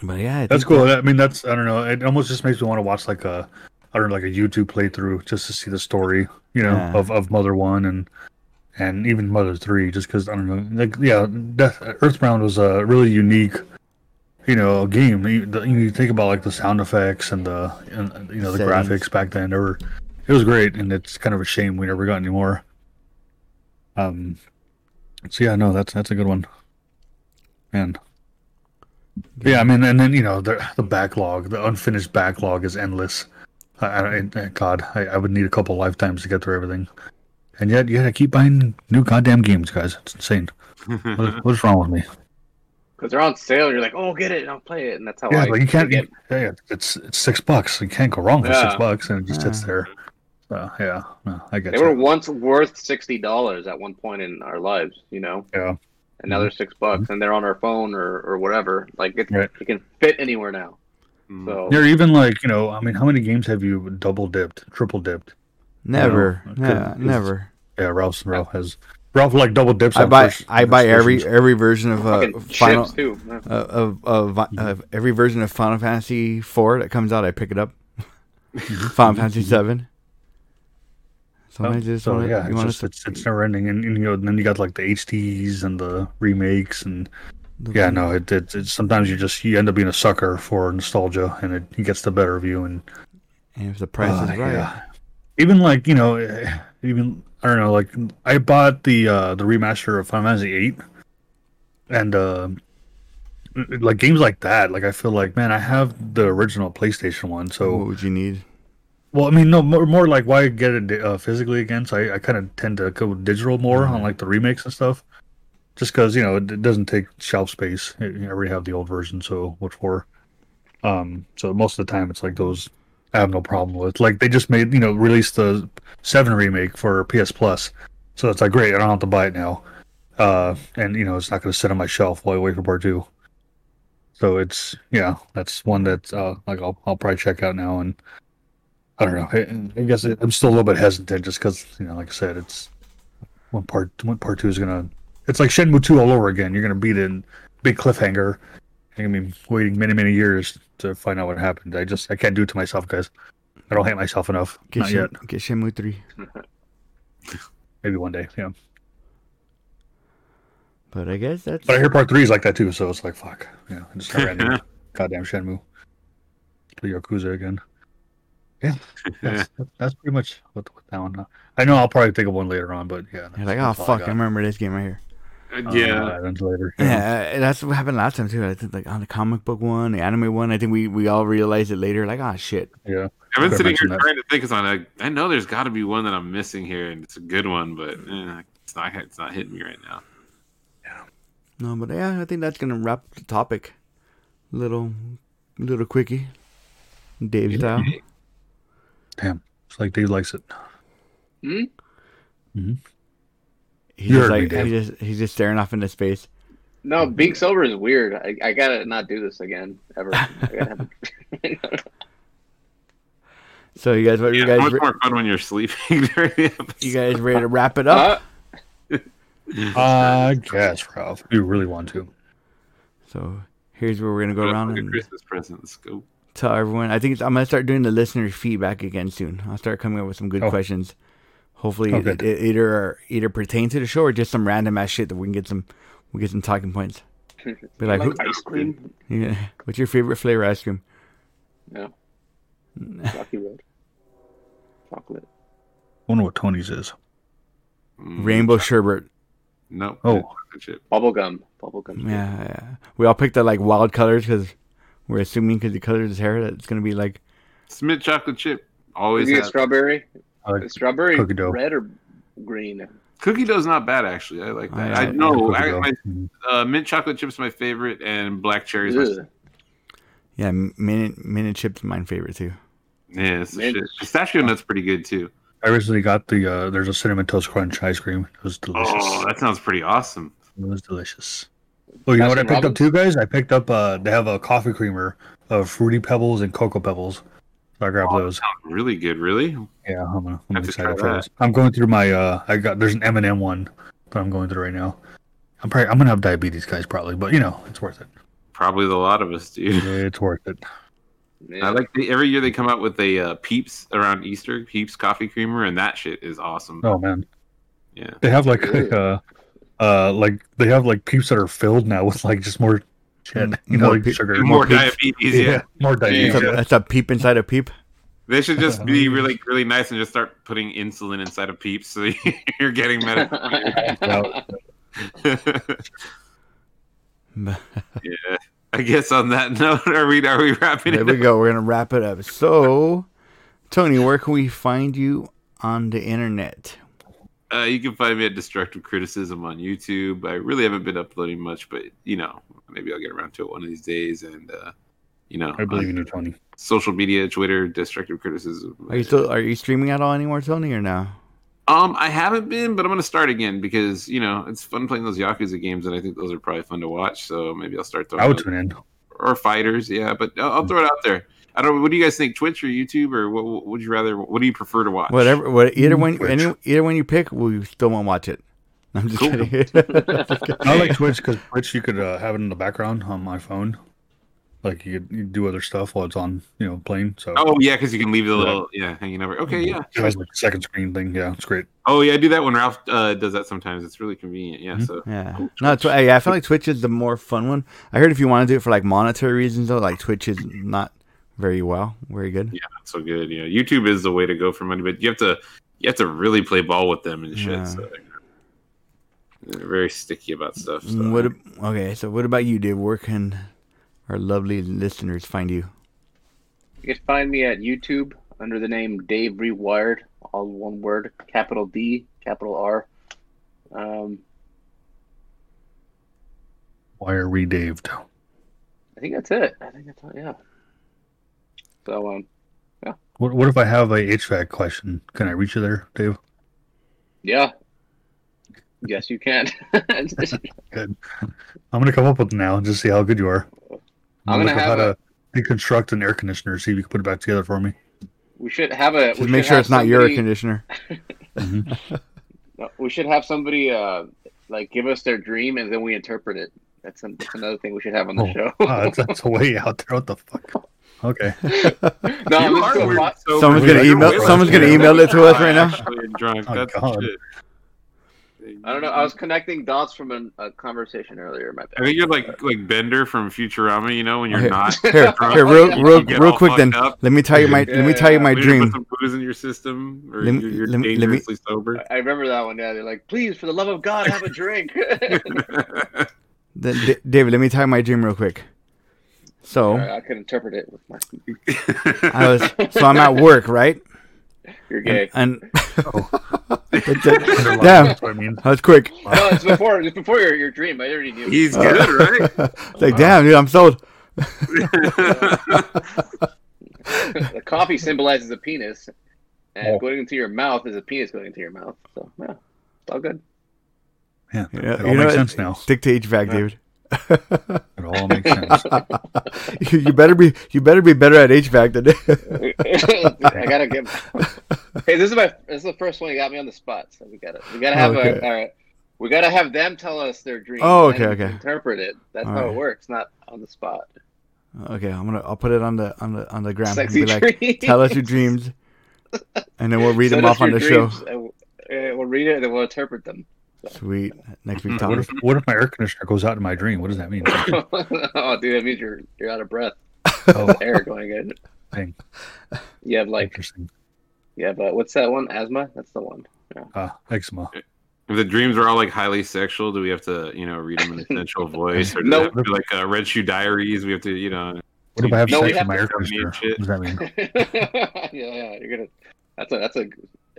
but yeah, I That's cool. that- I mean, that's I don't know. It almost just makes me want to watch like a I don't know, like a YouTube playthrough just to see the story, you know, Yeah. of, of Mother One and and even Mother Three, just because I don't know, like yeah, Death, Earthbound was a really unique, you know, game. You, you think about like the sound effects and the and you know the Settings. graphics back then. They were it was great, and it's kind of a shame we never got any more. Um. So yeah, no, that's that's a good one. Man. Yeah, I mean, and then you know the the backlog, the unfinished backlog is endless. I, I, I- God, I, I would need a couple lifetimes to get through everything, and yet, yet I keep buying new goddamn games, guys. It's insane. What, what's wrong with me? Because they're on sale, you're like, oh, get it, and I'll play it, and that's how Yeah, I but you can't. get. Yeah, yeah, it's it's six bucks. You can't go wrong for six bucks, and it just sits Yeah. there. So yeah, no, I get They you. were once worth sixty dollars at one point in our lives, you know, Yeah, and now they're six bucks, and they're on our phone or, or whatever. Like it, Right. it can fit anywhere now. Mm. So They're even like you know. I mean, how many games have you double dipped, triple dipped? never, know, yeah, 'cause- never. Yeah, Ralph Ralph has Ralph like double dips. I buy first- I buy every versions. every version of uh, Final chips too. Yeah. uh, of, of of every version of Final Fantasy four that comes out. I pick it up. Final Fantasy seven. Just so wanna, yeah, you it's just it's, it's never ending, and, and you know and then you got like the HDs and the remakes, and yeah, no, it, it it's sometimes you just you end up being a sucker for nostalgia, and it, it gets the better of you, and And if the price uh, is right, yeah. even like you know, eh, even I don't know, like I bought the uh the remaster of Final Fantasy eight, and uh, like games like that, like I feel like man, I have the original PlayStation one, so. what would you need? Well, I mean, no, more, more like why get it uh, physically again? So I, I kind of tend to go digital more on like the remakes and stuff, just because you know it, it doesn't take shelf space. I I already have the old version, so what for? Um, so most of the time it's like those I have no problem with. Like they just made you know released the seven remake for PS Plus, so it's like great. I don't have to buy it now, uh, and you know it's not going to sit on my shelf while I wait for part two. So it's yeah, that's one that uh, like I'll I'll probably check out now and. I don't know. I, I guess it, I'm still a little bit hesitant just because, you know, like I said, it's one part. One part two is gonna. It's like Shenmue two all over again. You're gonna beat it in big cliffhanger. You're gonna be waiting many many years to find out what happened. I just I can't do it to myself, guys. I don't hate myself enough. Get Not Shem, yet. get Shenmue three. Maybe one day. Yeah. But I guess that's But I hear part three is like that too. So it's like fuck. Yeah. I just never ending. Goddamn Shenmue. The Yakuza again. Yeah. That's, that's pretty much what, what that one. I know I'll probably think of one later on, but yeah. you're like, oh that's all I fuck, I remember this game right here. Uh, Uh, yeah. that's later. Yeah, uh, that's what happened last time too. I think like on the comic book one, the anime one. I think we we all realized it later. Like, ah, shit. Yeah. I've been sitting here that. trying to think of something. I, I know there's got to be one that I'm missing here, and it's a good one, but eh, it's not it's not hitting me right now. Yeah. No, but yeah, I think that's gonna wrap the topic. Little, little quickie, Dave style. Damn, it's like Dave likes it. Hmm? He's You just heard me, he's just he's just staring off into space. No, being sober is weird. I, I gotta not do this again ever. Have So you guys, what Yeah, you guys, much re- more fun when you're sleeping during the episode. you guys ready to wrap it up? Uh, I guess, Ralph. You really want to. so here's where we're gonna go around like a and Christmas present. Let's go. Tell everyone. I think I'm gonna start doing the listener feedback again soon. I'll start coming up with some good Oh. questions. Hopefully, Oh, good. it either either pertain to the show or just some random ass shit that we can get some we get some talking points. Be like, like ice cream. yeah, what's your favorite flavor ice cream? No. Rocky Road. Chocolate. I wonder what Tony's is. Mm, Rainbow sherbet. Nope. Oh. it's chocolate chip. Bubblegum. Bubblegum. Yeah, yeah. We all picked the like wild colors because we're assuming because he colored his hair that it's gonna be like It's mint chocolate chip. Is Always it have. strawberry? Like strawberry cookie dough. red or green? Cookie dough's not bad actually. I like that. I- I, I- know. I, my uh, mint chocolate chip's is my favorite, and black cherries. My, Ugh. yeah, minute minute chips. My favorite too. yeah, it's shit. Pistachio nuts pretty good too. I recently got the uh, there's a cinnamon toast crunch ice cream. It was delicious. Oh, that sounds pretty awesome. It was delicious. Oh, you know what I Baskin picked up Robbins? too, guys? I picked up uh they have a coffee creamer of fruity pebbles and cocoa pebbles. So I grabbed Oh, those. Really good. Really? Yeah, I'm, gonna, I'm try excited for that. those. I'm going through my uh I got there's an M and M one that I'm going through right now. I'm probably I'm gonna have diabetes, guys, probably, but you know it's worth it. Probably the lot of us, dude. It's worth it. Yeah. I like the, every year they come out with a uh, Peeps around Easter, Peeps coffee creamer, and that shit is awesome. Oh man, Yeah. they have like Really? uh uh like they have like peeps that are filled now with like just more shit, you know, more like pe- sugar, More Peeps. diabetes, yeah. more diabetes. That's a, yeah. that's a peep inside a peep. They should just be really, really nice and just start putting insulin inside of Peeps so you're getting medical. yeah. I guess on that note, are we are we wrapping There it we up? go. We're gonna wrap it up. So, Tony, where can we find you on the internet? Uh, you can find me at Destructive Criticism on YouTube. I really haven't been uploading much, but you know, maybe I'll get around to it one of these days. And uh, you know, I believe in you, Tony. social media, Twitter, Destructive Criticism. Are you still are you streaming at all anymore, Tony, or no? Um, I haven't been, but I'm gonna start again because you know it's fun playing those Yakuza games, and I think those are probably fun to watch. So maybe I'll start throwing I would tune in. or fighters, yeah. But I'll, I'll throw it out there. I don't. Know, what do you guys think? Twitch or YouTube, or what, what would you rather? What do you prefer to watch? Whatever. What either one, Twitch. any, either one you pick, we still won't watch it. I'm just Cool. kidding. I like Twitch because Twitch you could uh, have it in the background on my phone, like you could you do other stuff while it's on, you know, playing. So Oh yeah, because you can leave the little yeah hanging over. Okay, yeah. it has like a second screen thing. Yeah, it's great. Oh yeah, I do that when Ralph uh, does that sometimes. It's really convenient. Yeah. Mhm. So Yeah. Cool. No, tw- yeah, I feel like Twitch is the more fun one. I heard if you want to do it for like monetary reasons though, like Twitch is not very well, very good. yeah, not so good. You know, YouTube is the way to go for money, but you have to you have to really play ball with them and shit. Yeah. So they're very sticky about stuff. So. What? Okay, so what about you, Dave? Where can our lovely listeners find you? You can find me at YouTube under the name Dave Rewired, all one word, capital D, capital R. Um, Wire redaved. I think that's it. I think that's all, yeah. So um, yeah. What What if I have a HVAC question? Can I reach you there, Dave? yeah. Yes, you can. Good. I'm gonna come up with it now and just see how good you are. I'm gonna look up have how a- to deconstruct an air conditioner. See if you can put it back together for me. we should have a. Just we make sure have it's not your air somebody- conditioner. Mhm. No, we should have somebody uh like give us their dream and then we interpret it. That's, some, that's another thing we should have on the Oh, show. wow, that's, that's way out there. What the fuck? Okay. no, You are just weird doing sober. Someone's gonna email- someone's gonna email it to us right now? Drunk. Oh, That's shit. I don't know. I was connecting dots from an, a conversation earlier. My I think you're like like Bender from Futurama. You know when you're Okay. not Here, drunk, here, real, real, real quick. Then up. let me tell you my let me tell you my We need to dream. Put some booze in your system, or Let me- you're, you're let me- let me- dangerously sober. I remember that one. Yeah, they're like, please, for the love of God, have a drink. Then, D- David, let me tell you my dream real quick. So I could interpret it with my. I was so I'm at work, right? You're gay. And, and That's it. Underline, Damn, That's what I mean. that was quick. No, it's before it's before your, your dream. I already knew. He's uh, good, right? It's like, damn, dude, I'm sold. the coffee symbolizes a penis, and Oh. going into your mouth is a penis going into your mouth. So yeah, it's all good. Yeah, Yeah, it all you know, makes what? sense now. Stick to HVAC, Yeah. David. It all makes sense. you, you better be you better be better at HVAC than I gotta give. Hey, this is my this is the first one you got me on the spot. So we gotta we gotta have Okay. a all right. We gotta have them tell us their dream. Oh, okay, okay. Interpret it. That's All how right. it works, not on the spot. Okay, I'm gonna I'll put it on the on the on the gram. Sexy Be like, tell us your dreams, and then we'll read them Send us off on your the show. and we'll- we'll read it and then we'll interpret them. Sweet. Next week, what if what if my air conditioner goes out in my dream? What does that mean? oh, dude, that means you're you're out of breath. Oh, Air going in. dang. You have like Interesting. you have uh, what's that one? Asthma. That's the one. Ah, eczema. If the dreams are all like highly sexual, do we have to, you know, read them in a sensual voice, or No. they have to be like uh, Red Shoe Diaries? We have to, you know, What if I have No, we sex have with my air conditioner? What does that mean? yeah, yeah, you're gonna. That's a that's a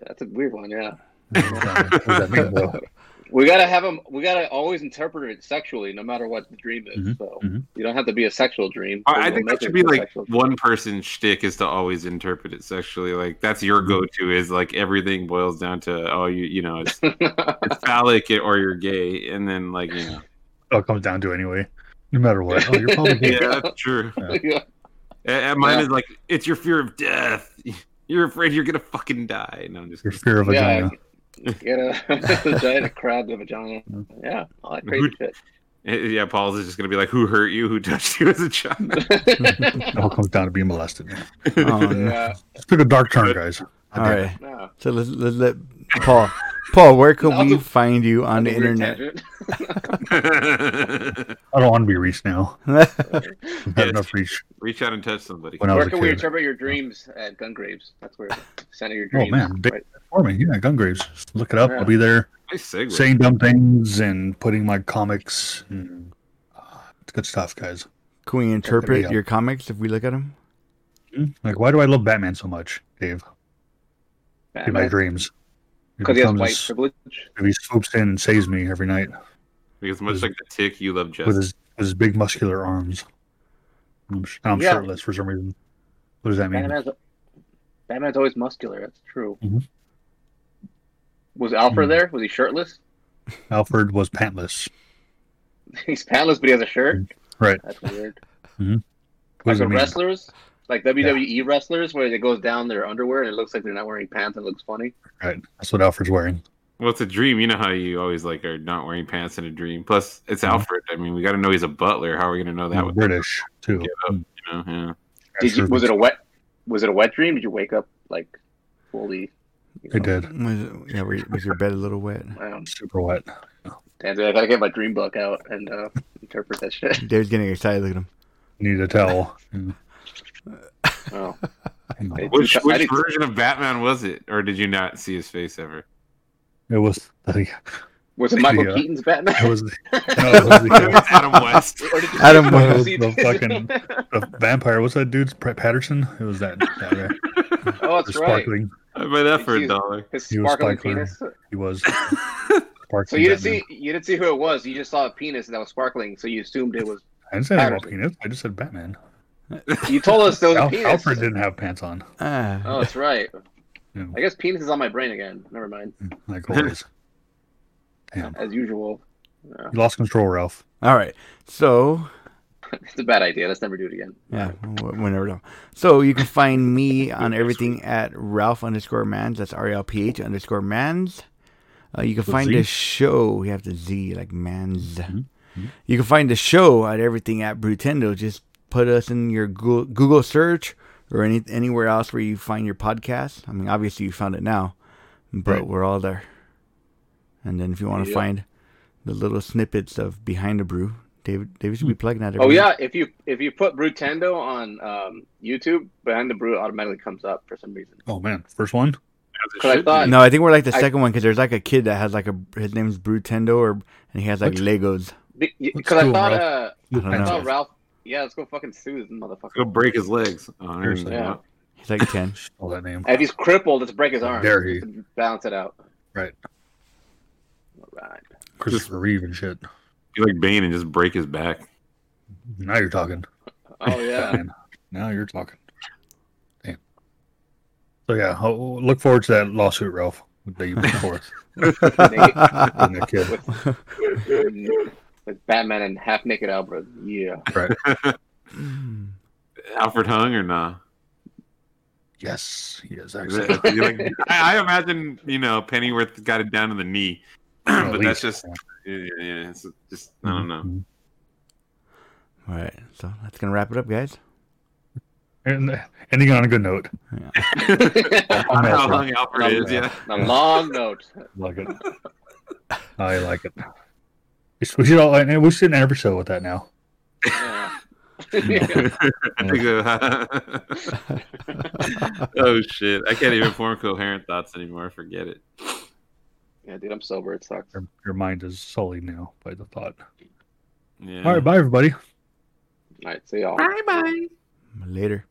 that's a weird one. Yeah, What does that- what does that mean, though? we gotta have them. We gotta always interpret it sexually, no matter what the dream is. Mhm, So mhm. you don't have to be a sexual dream. I, I think that should be like one person's shtick is to always interpret it sexually. Like that's your go-to. Is like everything boils down to oh you you know it's, it's phallic or you're gay, and then like you know Oh, it comes down to anyway. No matter what. Oh, you're probably gay. yeah that's true. yeah. And and mine Yeah. is like it's your fear of death. You're afraid you're gonna fucking die. No, I'm just Your kidding. fear of Yeah, vagina. Get a giant crab with a vagina. Yeah, all that crazy shit. Eh, Yeah, Paul's is just gonna be like, "Who hurt you? Who touched you as a child?" It all comes down to being molested. Oh, no. yeah, It took a dark turn, guys. All right. no. So let's, let's let Paul. Paul, where can That we find you on the That's a weird internet? I don't want to be reached now. I've enough reach Reach out and touch somebody. when Where can we interpret your dreams at Gungraves? That's where center your dreams. Oh man, big right? for me. Yeah, Gungraves. Just look it up. Yeah. I'll be there Nice saying dumb things and putting my comics. And, uh, it's good stuff, guys. Can we interpret Yeah. your comics if we look at them? Hmm? Like, why do I love Batman so much, Dave? In my dreams. Because he has becomes- white privilege. He swoops in and saves me every night Because much like the tick, you love with his with his big muscular arms. I'm, sh- I'm Yeah. shirtless for some reason. What does that mean? Batman's, Batman's always muscular. That's true. Mhm. Was Alfred Mhm. there? Was he shirtless? Alfred was pantless. He's pantless, but he has a shirt. Right. That's weird. What Like the wrestlers, like WWE wrestlers, where it goes down their underwear and it looks like they're not wearing pants and it looks funny. Right. That's what Alfred's wearing. Well, it's a dream. You know how you always like are not wearing pants in a dream. Plus, it's Mhm. Alfred. I mean, we got to know he's a butler. How are we gonna know that? I'm With British too. Give up. you know, yeah. Did you? Was it a wet? Was it a wet dream? Did you wake up like fully? you I did. Was, yeah, were, was your bed a little wet? Um, Super wet. damn, dude, I gotta get my dream book out and uh, interpret that shit. Dave's getting excited. Look at him. Need a towel. Oh, Hang Which I which didn't- version of Batman was it, or did you not see his face ever? It was. I was it Michael Yeah. Uh, Keaton's Batman? It was. No, it was the, Adam uh, West. Or did you Adam see Michael was Keaton? the fucking- the vampire. What's that dude's Pat- Patterson? It was that. that guy. oh, The that's right. sparkling. I buy that for a dollar. His He was sparkling sparkling. penis. He was. So you didn't Batman. see you didn't see who it was. You just saw a penis that was sparkling, so you assumed it was. I didn't say anything about Patterson. penis. I just said Batman. You told us there was a Al- penis. Alfred didn't have pants on, Ah, Oh, that's right. Yeah. I guess penis is on my brain again. Never mind. like always. Damn, As usual. you lost control, Ralph. all right. So It's a bad idea. Let's never do it again. yeah, wh- whenever. Though. So you can find me on everything at Ralph underscore Mans. That's R E L P H underscore Mans. Uh, you can find the show. We have the Z like Mans. Mhm, mhm. You can find the show at everything at Brutendo. Just put us in your Google, Google search or any anywhere else where you find your podcast. I mean, obviously you found it now, but Right. we're all there. And then if you want to Yep. find the little snippets of Behind the Brew, David, David should be plugging that. Oh yeah, if you if you put Brutendo on um, YouTube, behind the brew automatically comes up for some reason. Oh man, first one. Cause I thought- No, I think we're like the I- second one because there's like a kid that has like a his name's Brutendo or and he has like Legos. Because I thought uh, I I thought Ralph. Yeah, let's go fucking sue this motherfucker. Go break his legs. Oh, I don't Seriously. Yeah. He's like ten. All that name. And if he's crippled, let's break his arm. Dare he. just Balance it out. Right. All right. Christopher Reeve and shit. You like Bane and just break his back. Now you're talking. Oh yeah. Now you're talking. Damn. So yeah, I'll look forward to that lawsuit, Ralph, that you put forth. Naked- and the kid. with, with Batman and half naked Alfred. Yeah. Right. Alfred hung or nah? Yes, he is Is actually. like, I, I imagine you know Pennyworth got it down to the knee, At but that's just yeah, yeah, it's just I don't know. Mhm. All right, so that's gonna wrap it up, guys. And ending on a good note. How hung Alfred is, yeah. A long note. Like it. I like it. We should- all. and We should end every show with that now. Yeah. I think so. oh shit! I can't even form coherent thoughts anymore. Forget it. yeah, dude, I'm sober. It sucks. Your, your mind is sullied now by the thought. Yeah. All right, bye everybody. All right, see y'all. Bye bye. Later.